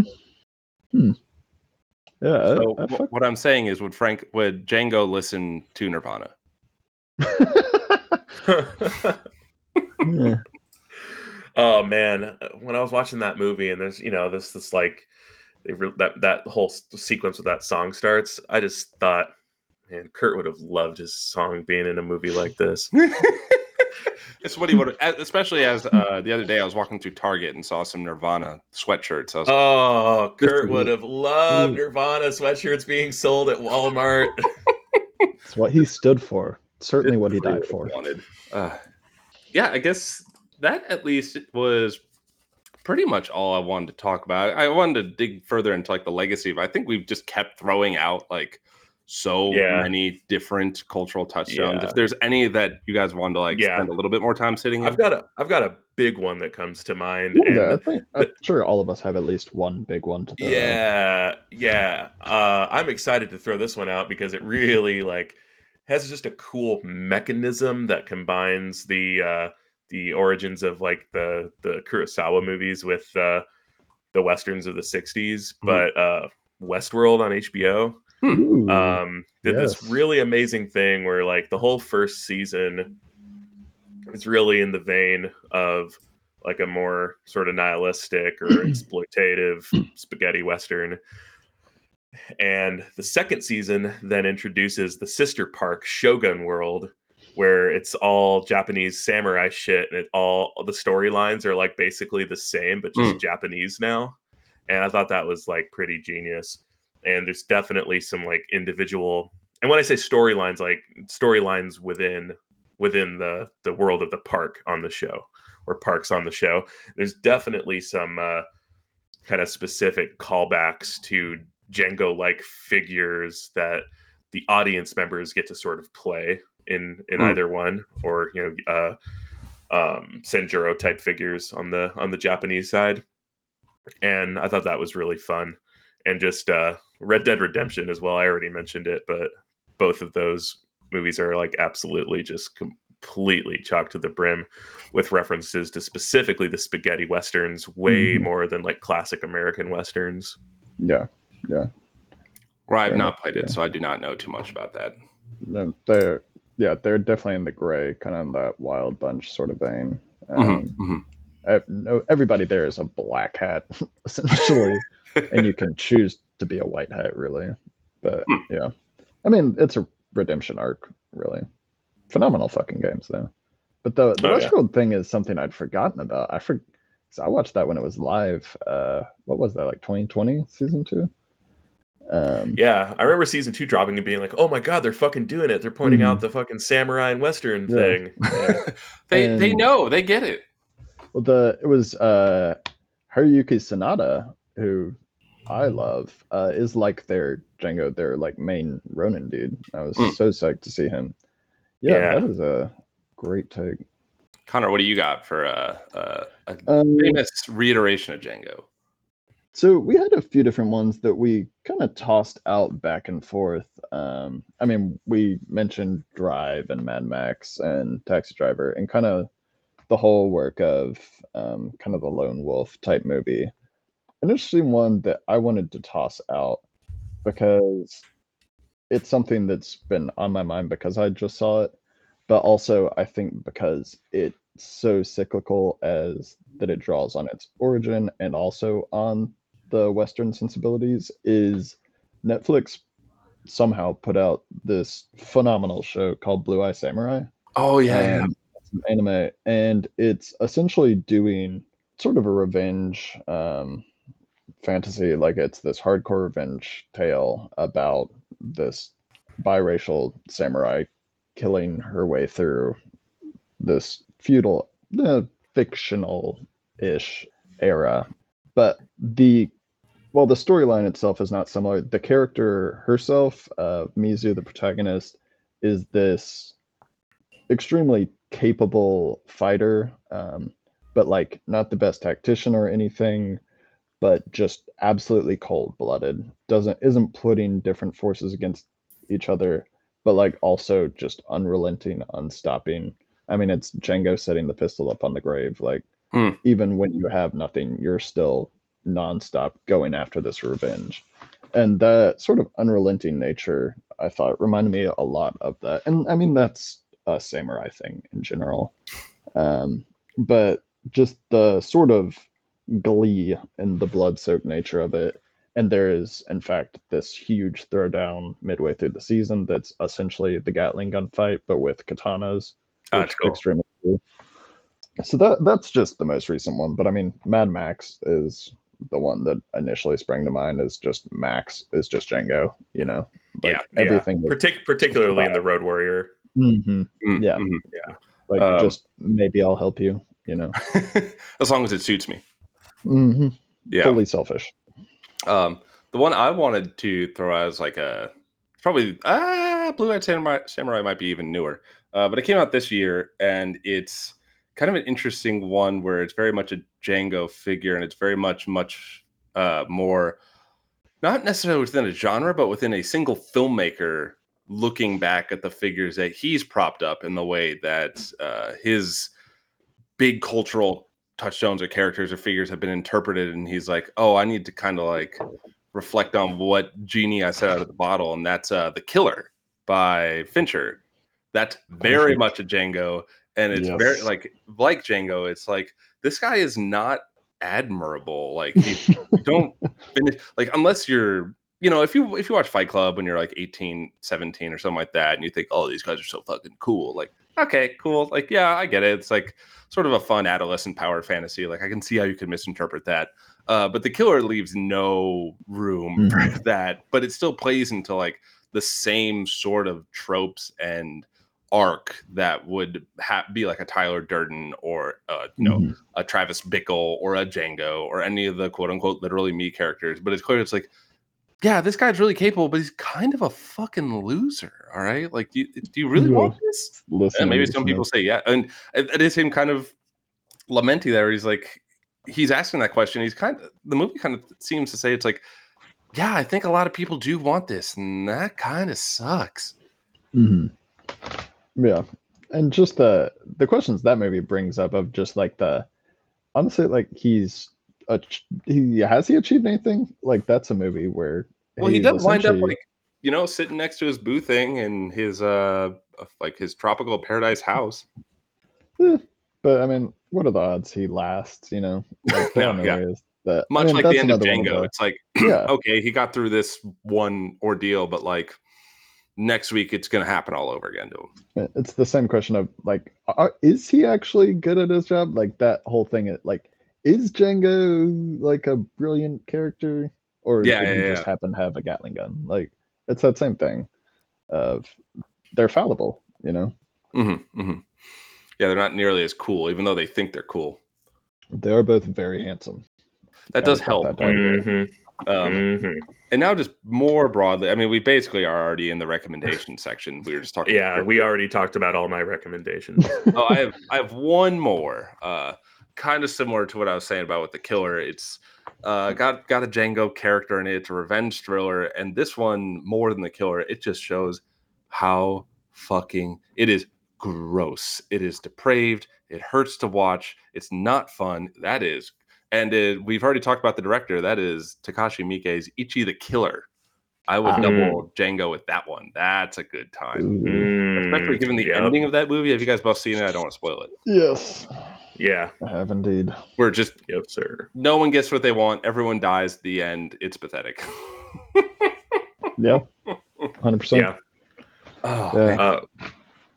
D: Yeah,
A: So
D: I
A: wh-
D: fuck-
A: what I'm saying is, would Frank would Django listen to Nirvana?
D: Yeah.
C: Oh man, when I was watching that movie and there's you know this this like they re- that that whole s- sequence with that song starts, I just thought, man, Kurt would have loved his song being in a movie like this.
A: it's what he would, especially as uh, the other day I was walking through Target and saw some Nirvana sweatshirts. I was
C: Oh, Kurt would have loved
D: Mm.
C: Nirvana sweatshirts being sold at Walmart.
D: It's what he stood for. Certainly
A: This
D: what he died for.
A: Wanted. Uh, yeah, I guess that at least was pretty much all I wanted to talk about. I wanted to dig further into like the legacy, but I think we've just kept throwing out like so
C: Yeah.
A: many different cultural touchdowns.
C: Yeah.
A: If there's any that you guys want to like
C: Yeah.
A: spend a little bit more time sitting
C: I've got a I've got a big one that comes to mind. and
D: Yeah, I think I'm sure all of us have at least one big one to throw out.
C: Yeah, yeah. Uh, I'm excited to throw this one out because it really like has just a cool mechanism that combines the uh, the origins of like the the Kurosawa movies with uh, the westerns of the '60s,
A: Mhm.
C: but uh, Westworld on HBO
D: Ooh,
C: um, did this really amazing thing where like the whole first season is really in the vein of like a more sort of nihilistic or exploitative spaghetti western. And the second season then introduces the sister park shogun world where it's all japanese samurai shit and it all the storylines are like basically the same but just japanese now. And i thought that was like pretty genius. And there's definitely some like individual and when i say storylines like storylines within within the the world of the park on the show or parks on the show there's definitely some uh kind of specific callbacks to django like figures that the audience members get to sort of play in in
A: Hmm.
C: either one or you know uh um Sanjuro type figures on the on the japanese side and i thought that was really fun and just uh red dead redemption as well i already mentioned it but both of those movies are like absolutely just completely chalked to the brim with references to specifically the spaghetti westerns way
D: Mhm.
C: more than like classic american westerns
D: Yeah, yeah.
A: Well, I've not played it,
D: yeah.
A: so I do not know too much about that.
D: no, they're yeah they're definitely in the gray, kind of that wild bunch sort of vein.
A: Mhm,
D: Um,
A: mhm.
D: ev- no, everybody there is a black hat essentially, and you can choose to be a white hat really. But
A: Hmm.
D: yeah, I mean it's a redemption arc really. Phenomenal fucking games though. But the, the
C: Oh, yeah.
D: Westworld thing is something I'd forgotten about. I for, I watched that when it was live. Uh, what was that like 2020 season two? Um,
C: yeah i remember season two dropping and being like oh my god they're fucking doing it they're pointing
D: Mhm.
C: out the fucking samurai and western
D: Yeah.
C: thing Yeah.
A: they they know they get it.
D: Well, the it was uh Hiroyuki Sanada, who I love, uh, is like their Django, their like main Ronin dude. I was
A: Mm.
D: so psyched to see him. Yeah,
C: Yeah.
D: was a great take.
A: Connor, what do you got for uh, uh, a
D: Um,
A: famous reiteration of Django?
D: So we had a few different ones that we kind of tossed out back and forth. Um, I mean, we mentioned Drive and Mad Max and Taxi Driver and kind of the whole work of um, kind of the lone wolf type movie. An interesting one that I wanted to toss out because it's something that's been on my mind because I just saw it, but also I think because it's so cyclical as that it draws on its origin and also on the Western sensibilities is Netflix somehow put out this phenomenal show called Blue Eye Samurai
A: Oh
D: um, it's an anime, and it's essentially doing sort of a revenge um, fantasy. Like it's this hardcore revenge tale about this biracial samurai killing her way through this feudal, uh, fictional-ish era. But the well, the storyline itself is not similar. The character herself, uh, Mizu, the protagonist, is this extremely capable fighter, um, but like not the best tactician or anything, but just absolutely cold blooded. Doesn't isn't putting different forces against each other, but like also just unrelenting, unstopping. I mean, it's Django setting the pistol up on the grave. Like
A: Hmm.
D: even when you have nothing, you're still nonstop going after this revenge. and that sort of unrelenting nature i thought reminded me a lot of that and i mean that's a samurai thing in general um, but just the sort of glee and the blood soaked nature of it and there is in fact this huge throwdown midway through the season that's essentially the gatling gun fight but with katanas
C: Ah, that's cool.
D: extremely cool. so that that's just the most recent one but i mean mad max is the one that initially sprang to mind is just max is just django you know
C: Yeah,
D: like
C: yeah.
D: everything that-
C: Partic- particularly in the Road Warrior.
D: Mhm.
A: Mm,
D: Yeah.
A: mhm.
D: like
A: Um,
D: just maybe i'll help you you know
A: as long as it suits me.
D: Mhm.
A: Yeah.
D: fully selfish
A: Um, the one I wanted to throw out as like a probably ah Blue Eyed Samurai, Samurai might be even newer, uh, but it came out this year and it's kind of an interesting one where it's very much a Django figure and it's very much much uh, more not necessarily within a genre but within a single filmmaker looking back at the figures that he's propped up in the way that uh, his big cultural touchstones or characters or figures have been interpreted. And he's like oh i need to kind of like reflect on what genie i set out of the bottle. And that's uh the killer by fincher. That's very much a django and it's very like like django it's like this guy is not admirable like he, don't finish like unless you're you know if you if you watch fight club when you're like 18 17 or something like that and you think oh these guys are so fucking cool like okay cool like yeah i get it it's like sort of a fun adolescent power fantasy like i can see how you could misinterpret that uh, but the killer leaves no room for that but it still plays into like the same sort of tropes and arc that would ha- be like a tyler durden or uh, you know
D: Mhm.
A: a Travis Bickle or a Django or any of the quote unquote literally me characters. But it's clear it's like, yeah, this guy's really capable, but he's kind of a fucking loser. All right. Like, do you, do you really
D: Yeah.
A: want this?
D: Listen,
A: And maybe some people say, yeah. And it, is him kind of lamenting there. He's like, he's asking that question. He's kind of, the movie kind of seems to say, it's like, yeah, I think a lot of people do want this. And that kind of sucks.
D: Mhm. Yeah, and just the the questions that movie brings up of just like the honestly, like he's a he has he achieved anything? Like that's a movie where
A: Well, he does wind up like you know sitting next to his boo thing in his uh like his tropical paradise house.
D: But I mean, what are the odds he lasts? You know, like
A: Yeah,
D: no
A: yeah.
D: that I
A: Much
D: mean,
A: like the end of Django, it's like
D: yeah,
A: okay, he got through this one ordeal, but like next week it's gonna happen all over again to him.
D: it's the same question of like, are, is he actually good at his job? Like that whole thing. It like is Django like a brilliant character, or
A: Yeah,
D: did he
A: yeah,
D: just happen to have a Gatling gun? Like it's that same thing. Of they're fallible, you know.
A: Mm-hmm, mm-hmm. Yeah, they're not nearly as cool, even though they think they're cool.
D: They are both very handsome.
A: That
D: Gotta
A: does help.
D: that down.
A: Um,
C: mhm.
A: and now, just more broadly, I mean, we basically are already in the recommendation section. We were just talking.
C: Yeah, we already talked about all my recommendations.
A: oh, I have I have one more. Uh, kind of similar to what I was saying about with the killer. It's uh, got got a Django character in it. It's a revenge thriller, and this one more than the killer. It just shows how fucking it is gross. It is depraved. It hurts to watch. It's not fun. That is, and it, we've already talked about the director. That is Takashi Miike's Ichi the Killer. I would
D: Ah.
A: double Django with that one. That's a good time.
D: Ooh.
A: Especially
C: Mm,
A: given the
C: yep,
A: ending of that movie. Have you guys both seen it? I don't want to spoil it.
D: Yes,
C: Yeah,
D: I have indeed.
A: We're just
C: yep, sir.
A: no one gets what they want, everyone dies. At the end. It's pathetic.
D: Yeah, hundred percent.
C: Yeah.
A: oh,
D: Yeah.
C: Uh,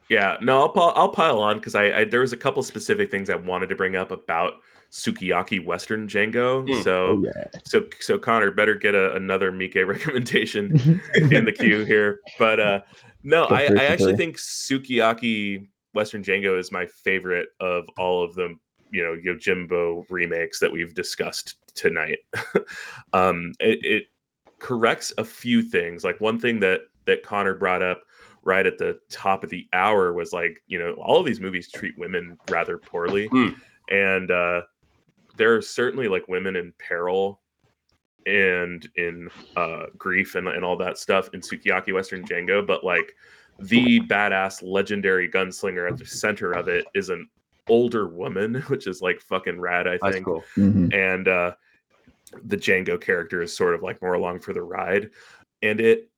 C: yeah, no, I'll pile, I'll pile on because I, I there was a couple specific things I wanted to bring up about Sukiyaki Western Django.
A: Mm.
C: So
D: Oh yeah.
C: so so Connor better get a, another Miike recommendation in the queue here. But uh no, I, I actually think Sukiyaki Western Django is my favorite of all of the you know Yojimbo remakes that we've discussed tonight. um it, it corrects a few things. Like one thing that that Connor brought up right at the top of the hour was like, you know, all of these movies treat women rather poorly.
A: Mm.
C: And uh there are certainly like women in peril and in uh grief and, and all that stuff in Sukiyaki Western Django, but like the badass legendary gunslinger at the center of it is an older woman, which is like fucking rad, I think
A: cool.
D: Mhm.
C: and uh the Django character is sort of like more along for the ride, and it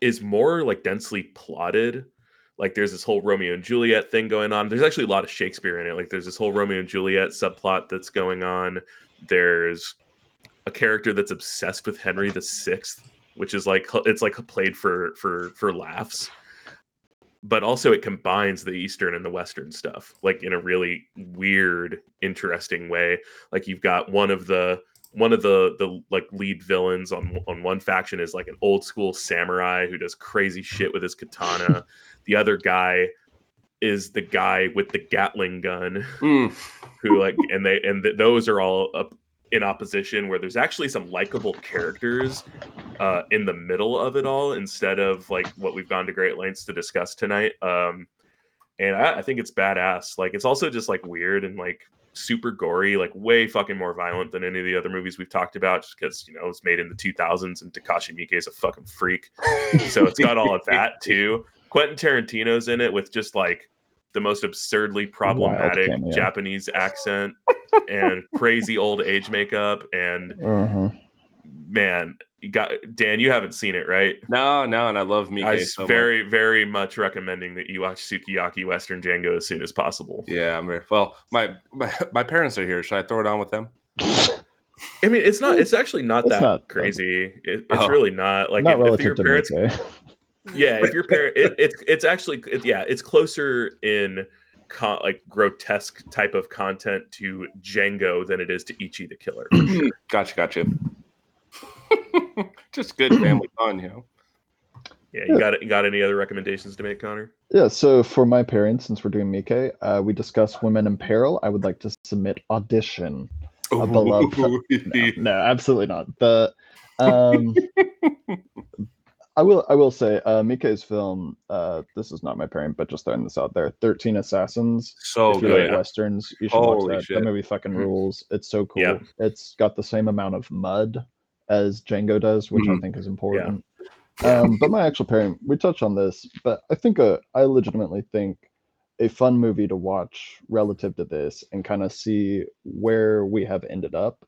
C: is more like densely plotted. Like there's this whole Romeo and Juliet thing going on. There's actually a lot of Shakespeare in it. Like there's this whole Romeo and Juliet subplot that's going on. There's a character that's obsessed with Henry the Sixth, which is like it's like played for for for laughs but also it combines the eastern and the western stuff like in a really weird interesting way like you've got one of the one of the the like lead villains on on one faction is like an old school samurai who does crazy shit with his katana the other guy is the guy with the gatling gun.
A: Mm.
C: who like and they and th- those are all up in opposition where there's actually some likable characters uh in the middle of it all instead of like what we've gone to great lengths to discuss tonight. Um and I, I think it's badass. Like it's also just like weird and like super gory like way fucking more violent than any of the other movies we've talked about just because you know it's made in the 2000s and takashi miike is a fucking freak. So it's got all of that too quentin tarantino's in it with just like the most absurdly problematic
D: cameo.
C: japanese accent and crazy old age makeup and
D: Uh-huh.
C: man you got dan you haven't seen it right
A: No, no, and I love Miike.
C: i s- very very much recommending that you watch sukiyaki western django as soon as possible
A: Yeah, I'm very, well. My, my my parents are here. Should I throw it on with them?
C: i mean it's not it's actually not
D: It's
C: that
D: not
C: crazy it, it's
A: Oh.
C: really not like
D: Not
C: if, if your parents
D: Mickey.
C: yeah if your parent it, it's it's actually it, yeah it's closer in co- like grotesque type of content to django than it is to ichi the killer sure.
A: Gotcha, gotcha. Just good family fun, you know.
C: yeah you got you got any other recommendations to make connor
D: Yeah, so for my parents, since we're doing Miike, uh, we discuss Women in Peril. I would like to submit Audition. A beloved. No, no, absolutely not. The um, I will I will say uh, Miike's film. Uh, this is not my parent, but just throwing this out there. Thirteen Assassins.
A: so
D: if you
A: good.
D: like westerns, you should watch that.
A: shit.
D: That movie fucking
C: Mhm.
D: rules. It's so cool.
C: Yeah.
D: It's got the same amount of mud as Django does, which I
A: Mhm.
D: think is important. Um, but my actual parent, we touched on this, but I think uh, I legitimately think a fun movie to watch relative to this and kind of see where we have ended up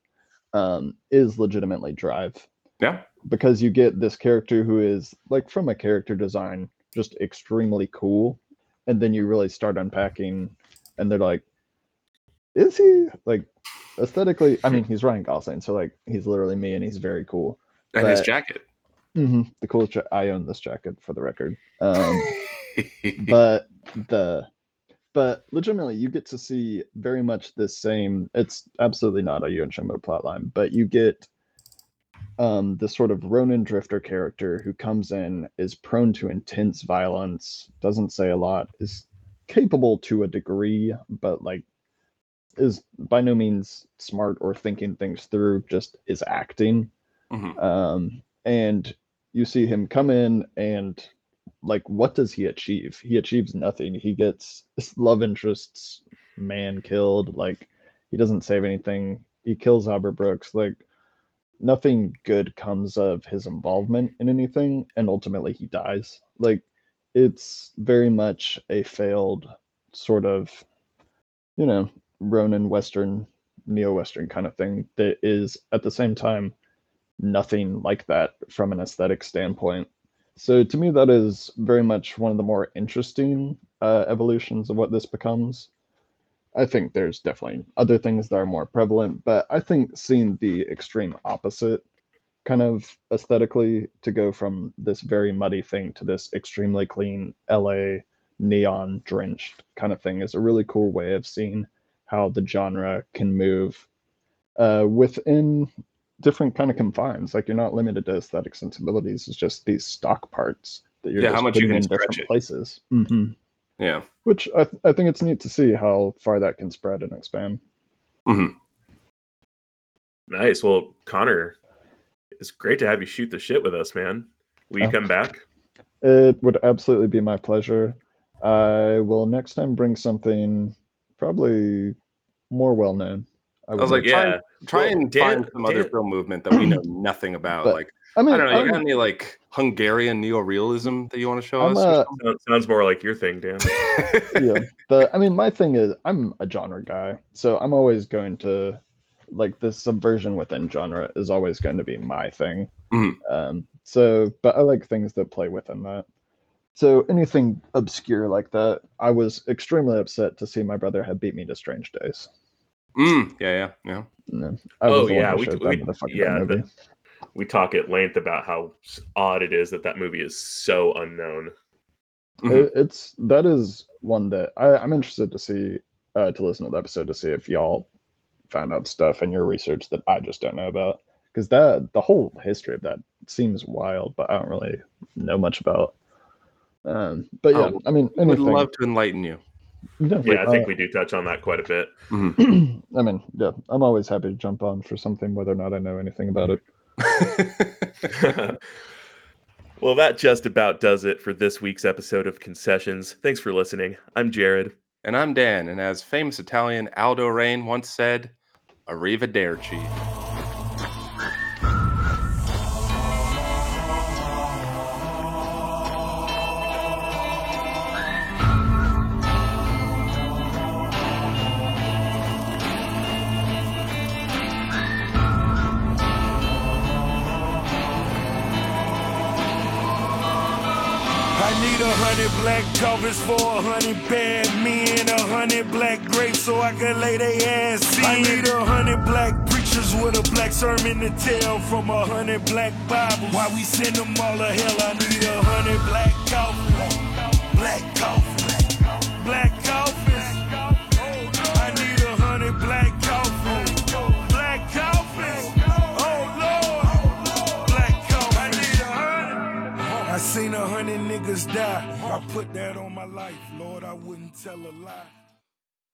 D: um, is legitimately Drive
A: Yeah.
D: because you get this character who is like from a character design just extremely cool and then you really start unpacking and they're like is he like aesthetically i mean he's ryan gosling so like he's literally me and he's very cool
A: And his
D: but-
A: jacket.
D: hmm the coolest ja- i own this jacket for the record um but the but legitimately you get to see very much the same it's absolutely not a Yojimbo plotline but you get um this sort of Ronin drifter character who comes in is prone to intense violence doesn't say a lot is capable to a degree but like is by no means smart or thinking things through just is acting.
A: Mhm.
D: um, and you see him come in and like what does he achieve? He achieves nothing. He gets his love interest's man killed like he doesn't save anything. He kills albert brooks like nothing good comes of his involvement in anything and ultimately he dies like it's very much a failed sort of you know ronin western neo-western kind of thing that is at the same time nothing like that from an aesthetic standpoint. So to me, that is very much one of the more interesting uh, evolutions of what this becomes. I think there's definitely other things that are more prevalent, but I think seeing the extreme opposite kind of aesthetically to go from this very muddy thing to this extremely clean LA neon drenched kind of thing is a really cool way of seeing how the genre can move uh, within different kind of confines. Like you're not limited to aesthetic sensibilities. It's just these stock parts that you're
A: Yeah, how
D: just
A: much you can
D: in different
A: it.
D: places. hmm
A: Yeah.
D: Which I, th- I think it's neat to see how far that can spread and expand. Mm-hmm.
C: nice well connor it's great to have you shoot the shit with us man will you
D: Oh.
C: come back
D: It would absolutely be my pleasure. I will next time bring something probably more well known.
A: I was like,
D: like-
A: try,
C: Yeah.
A: try
C: Well,
A: and
C: Dan-
A: find some other film movement that we know nothing about.
D: But-
A: like,
D: I mean,
A: I don't know, you
D: I'm-
A: got any like Hungarian neorealism that you want to show
D: I'm,
A: us? or
D: uh.
C: Sounds- sounds more like your thing dan
D: yeah, but I mean, my thing is, I'm a genre guy, so I'm always going to like the subversion within genre is always going to be my thing.
A: Mhm.
D: Um, so, but I like things that play within that. So anything obscure like that, I was extremely upset to see my brother had beat me to Strange Days.
A: Mm, yeah, yeah, yeah.
D: No,
C: Oh,
D: was the one
C: yeah, we- we-
D: that
C: yeah,
D: that
C: the- we talk at length about how odd it is that that movie is so unknown.
A: Mhm.
D: It, it's that is one that I, I'm interested to see uh, to listen to the episode to see if y'all found out stuff in your research that I just don't know about because that the whole history of that seems wild, but I don't really know much about. Um, but yeah,
A: Oh,
D: I mean, anything.
A: Would love to enlighten you.
D: Definitely,
C: Yeah, I think
D: uh,
C: we do touch on that quite a bit.
A: Mhm.
D: I mean, yeah, I'm always happy to jump on for something, whether or not I know anything about it.
C: well, that just about does it for this week's episode of Concessions. Thanks for listening. I'm Jared.
A: and I'm Dan, and as famous Italian Aldo Raine once said, "Arrivederci."
E: Black coffins for a hundred bad men, a hundred black grapes so I can lay they ass in. I need a hundred black preachers with a black sermon to tell from a hundred black Bibles. Why we send them all to hell? I need a hundred black coffins, black coffins, black coffins. Niggas die. I put that on my life, Lord. I wouldn't tell a lie.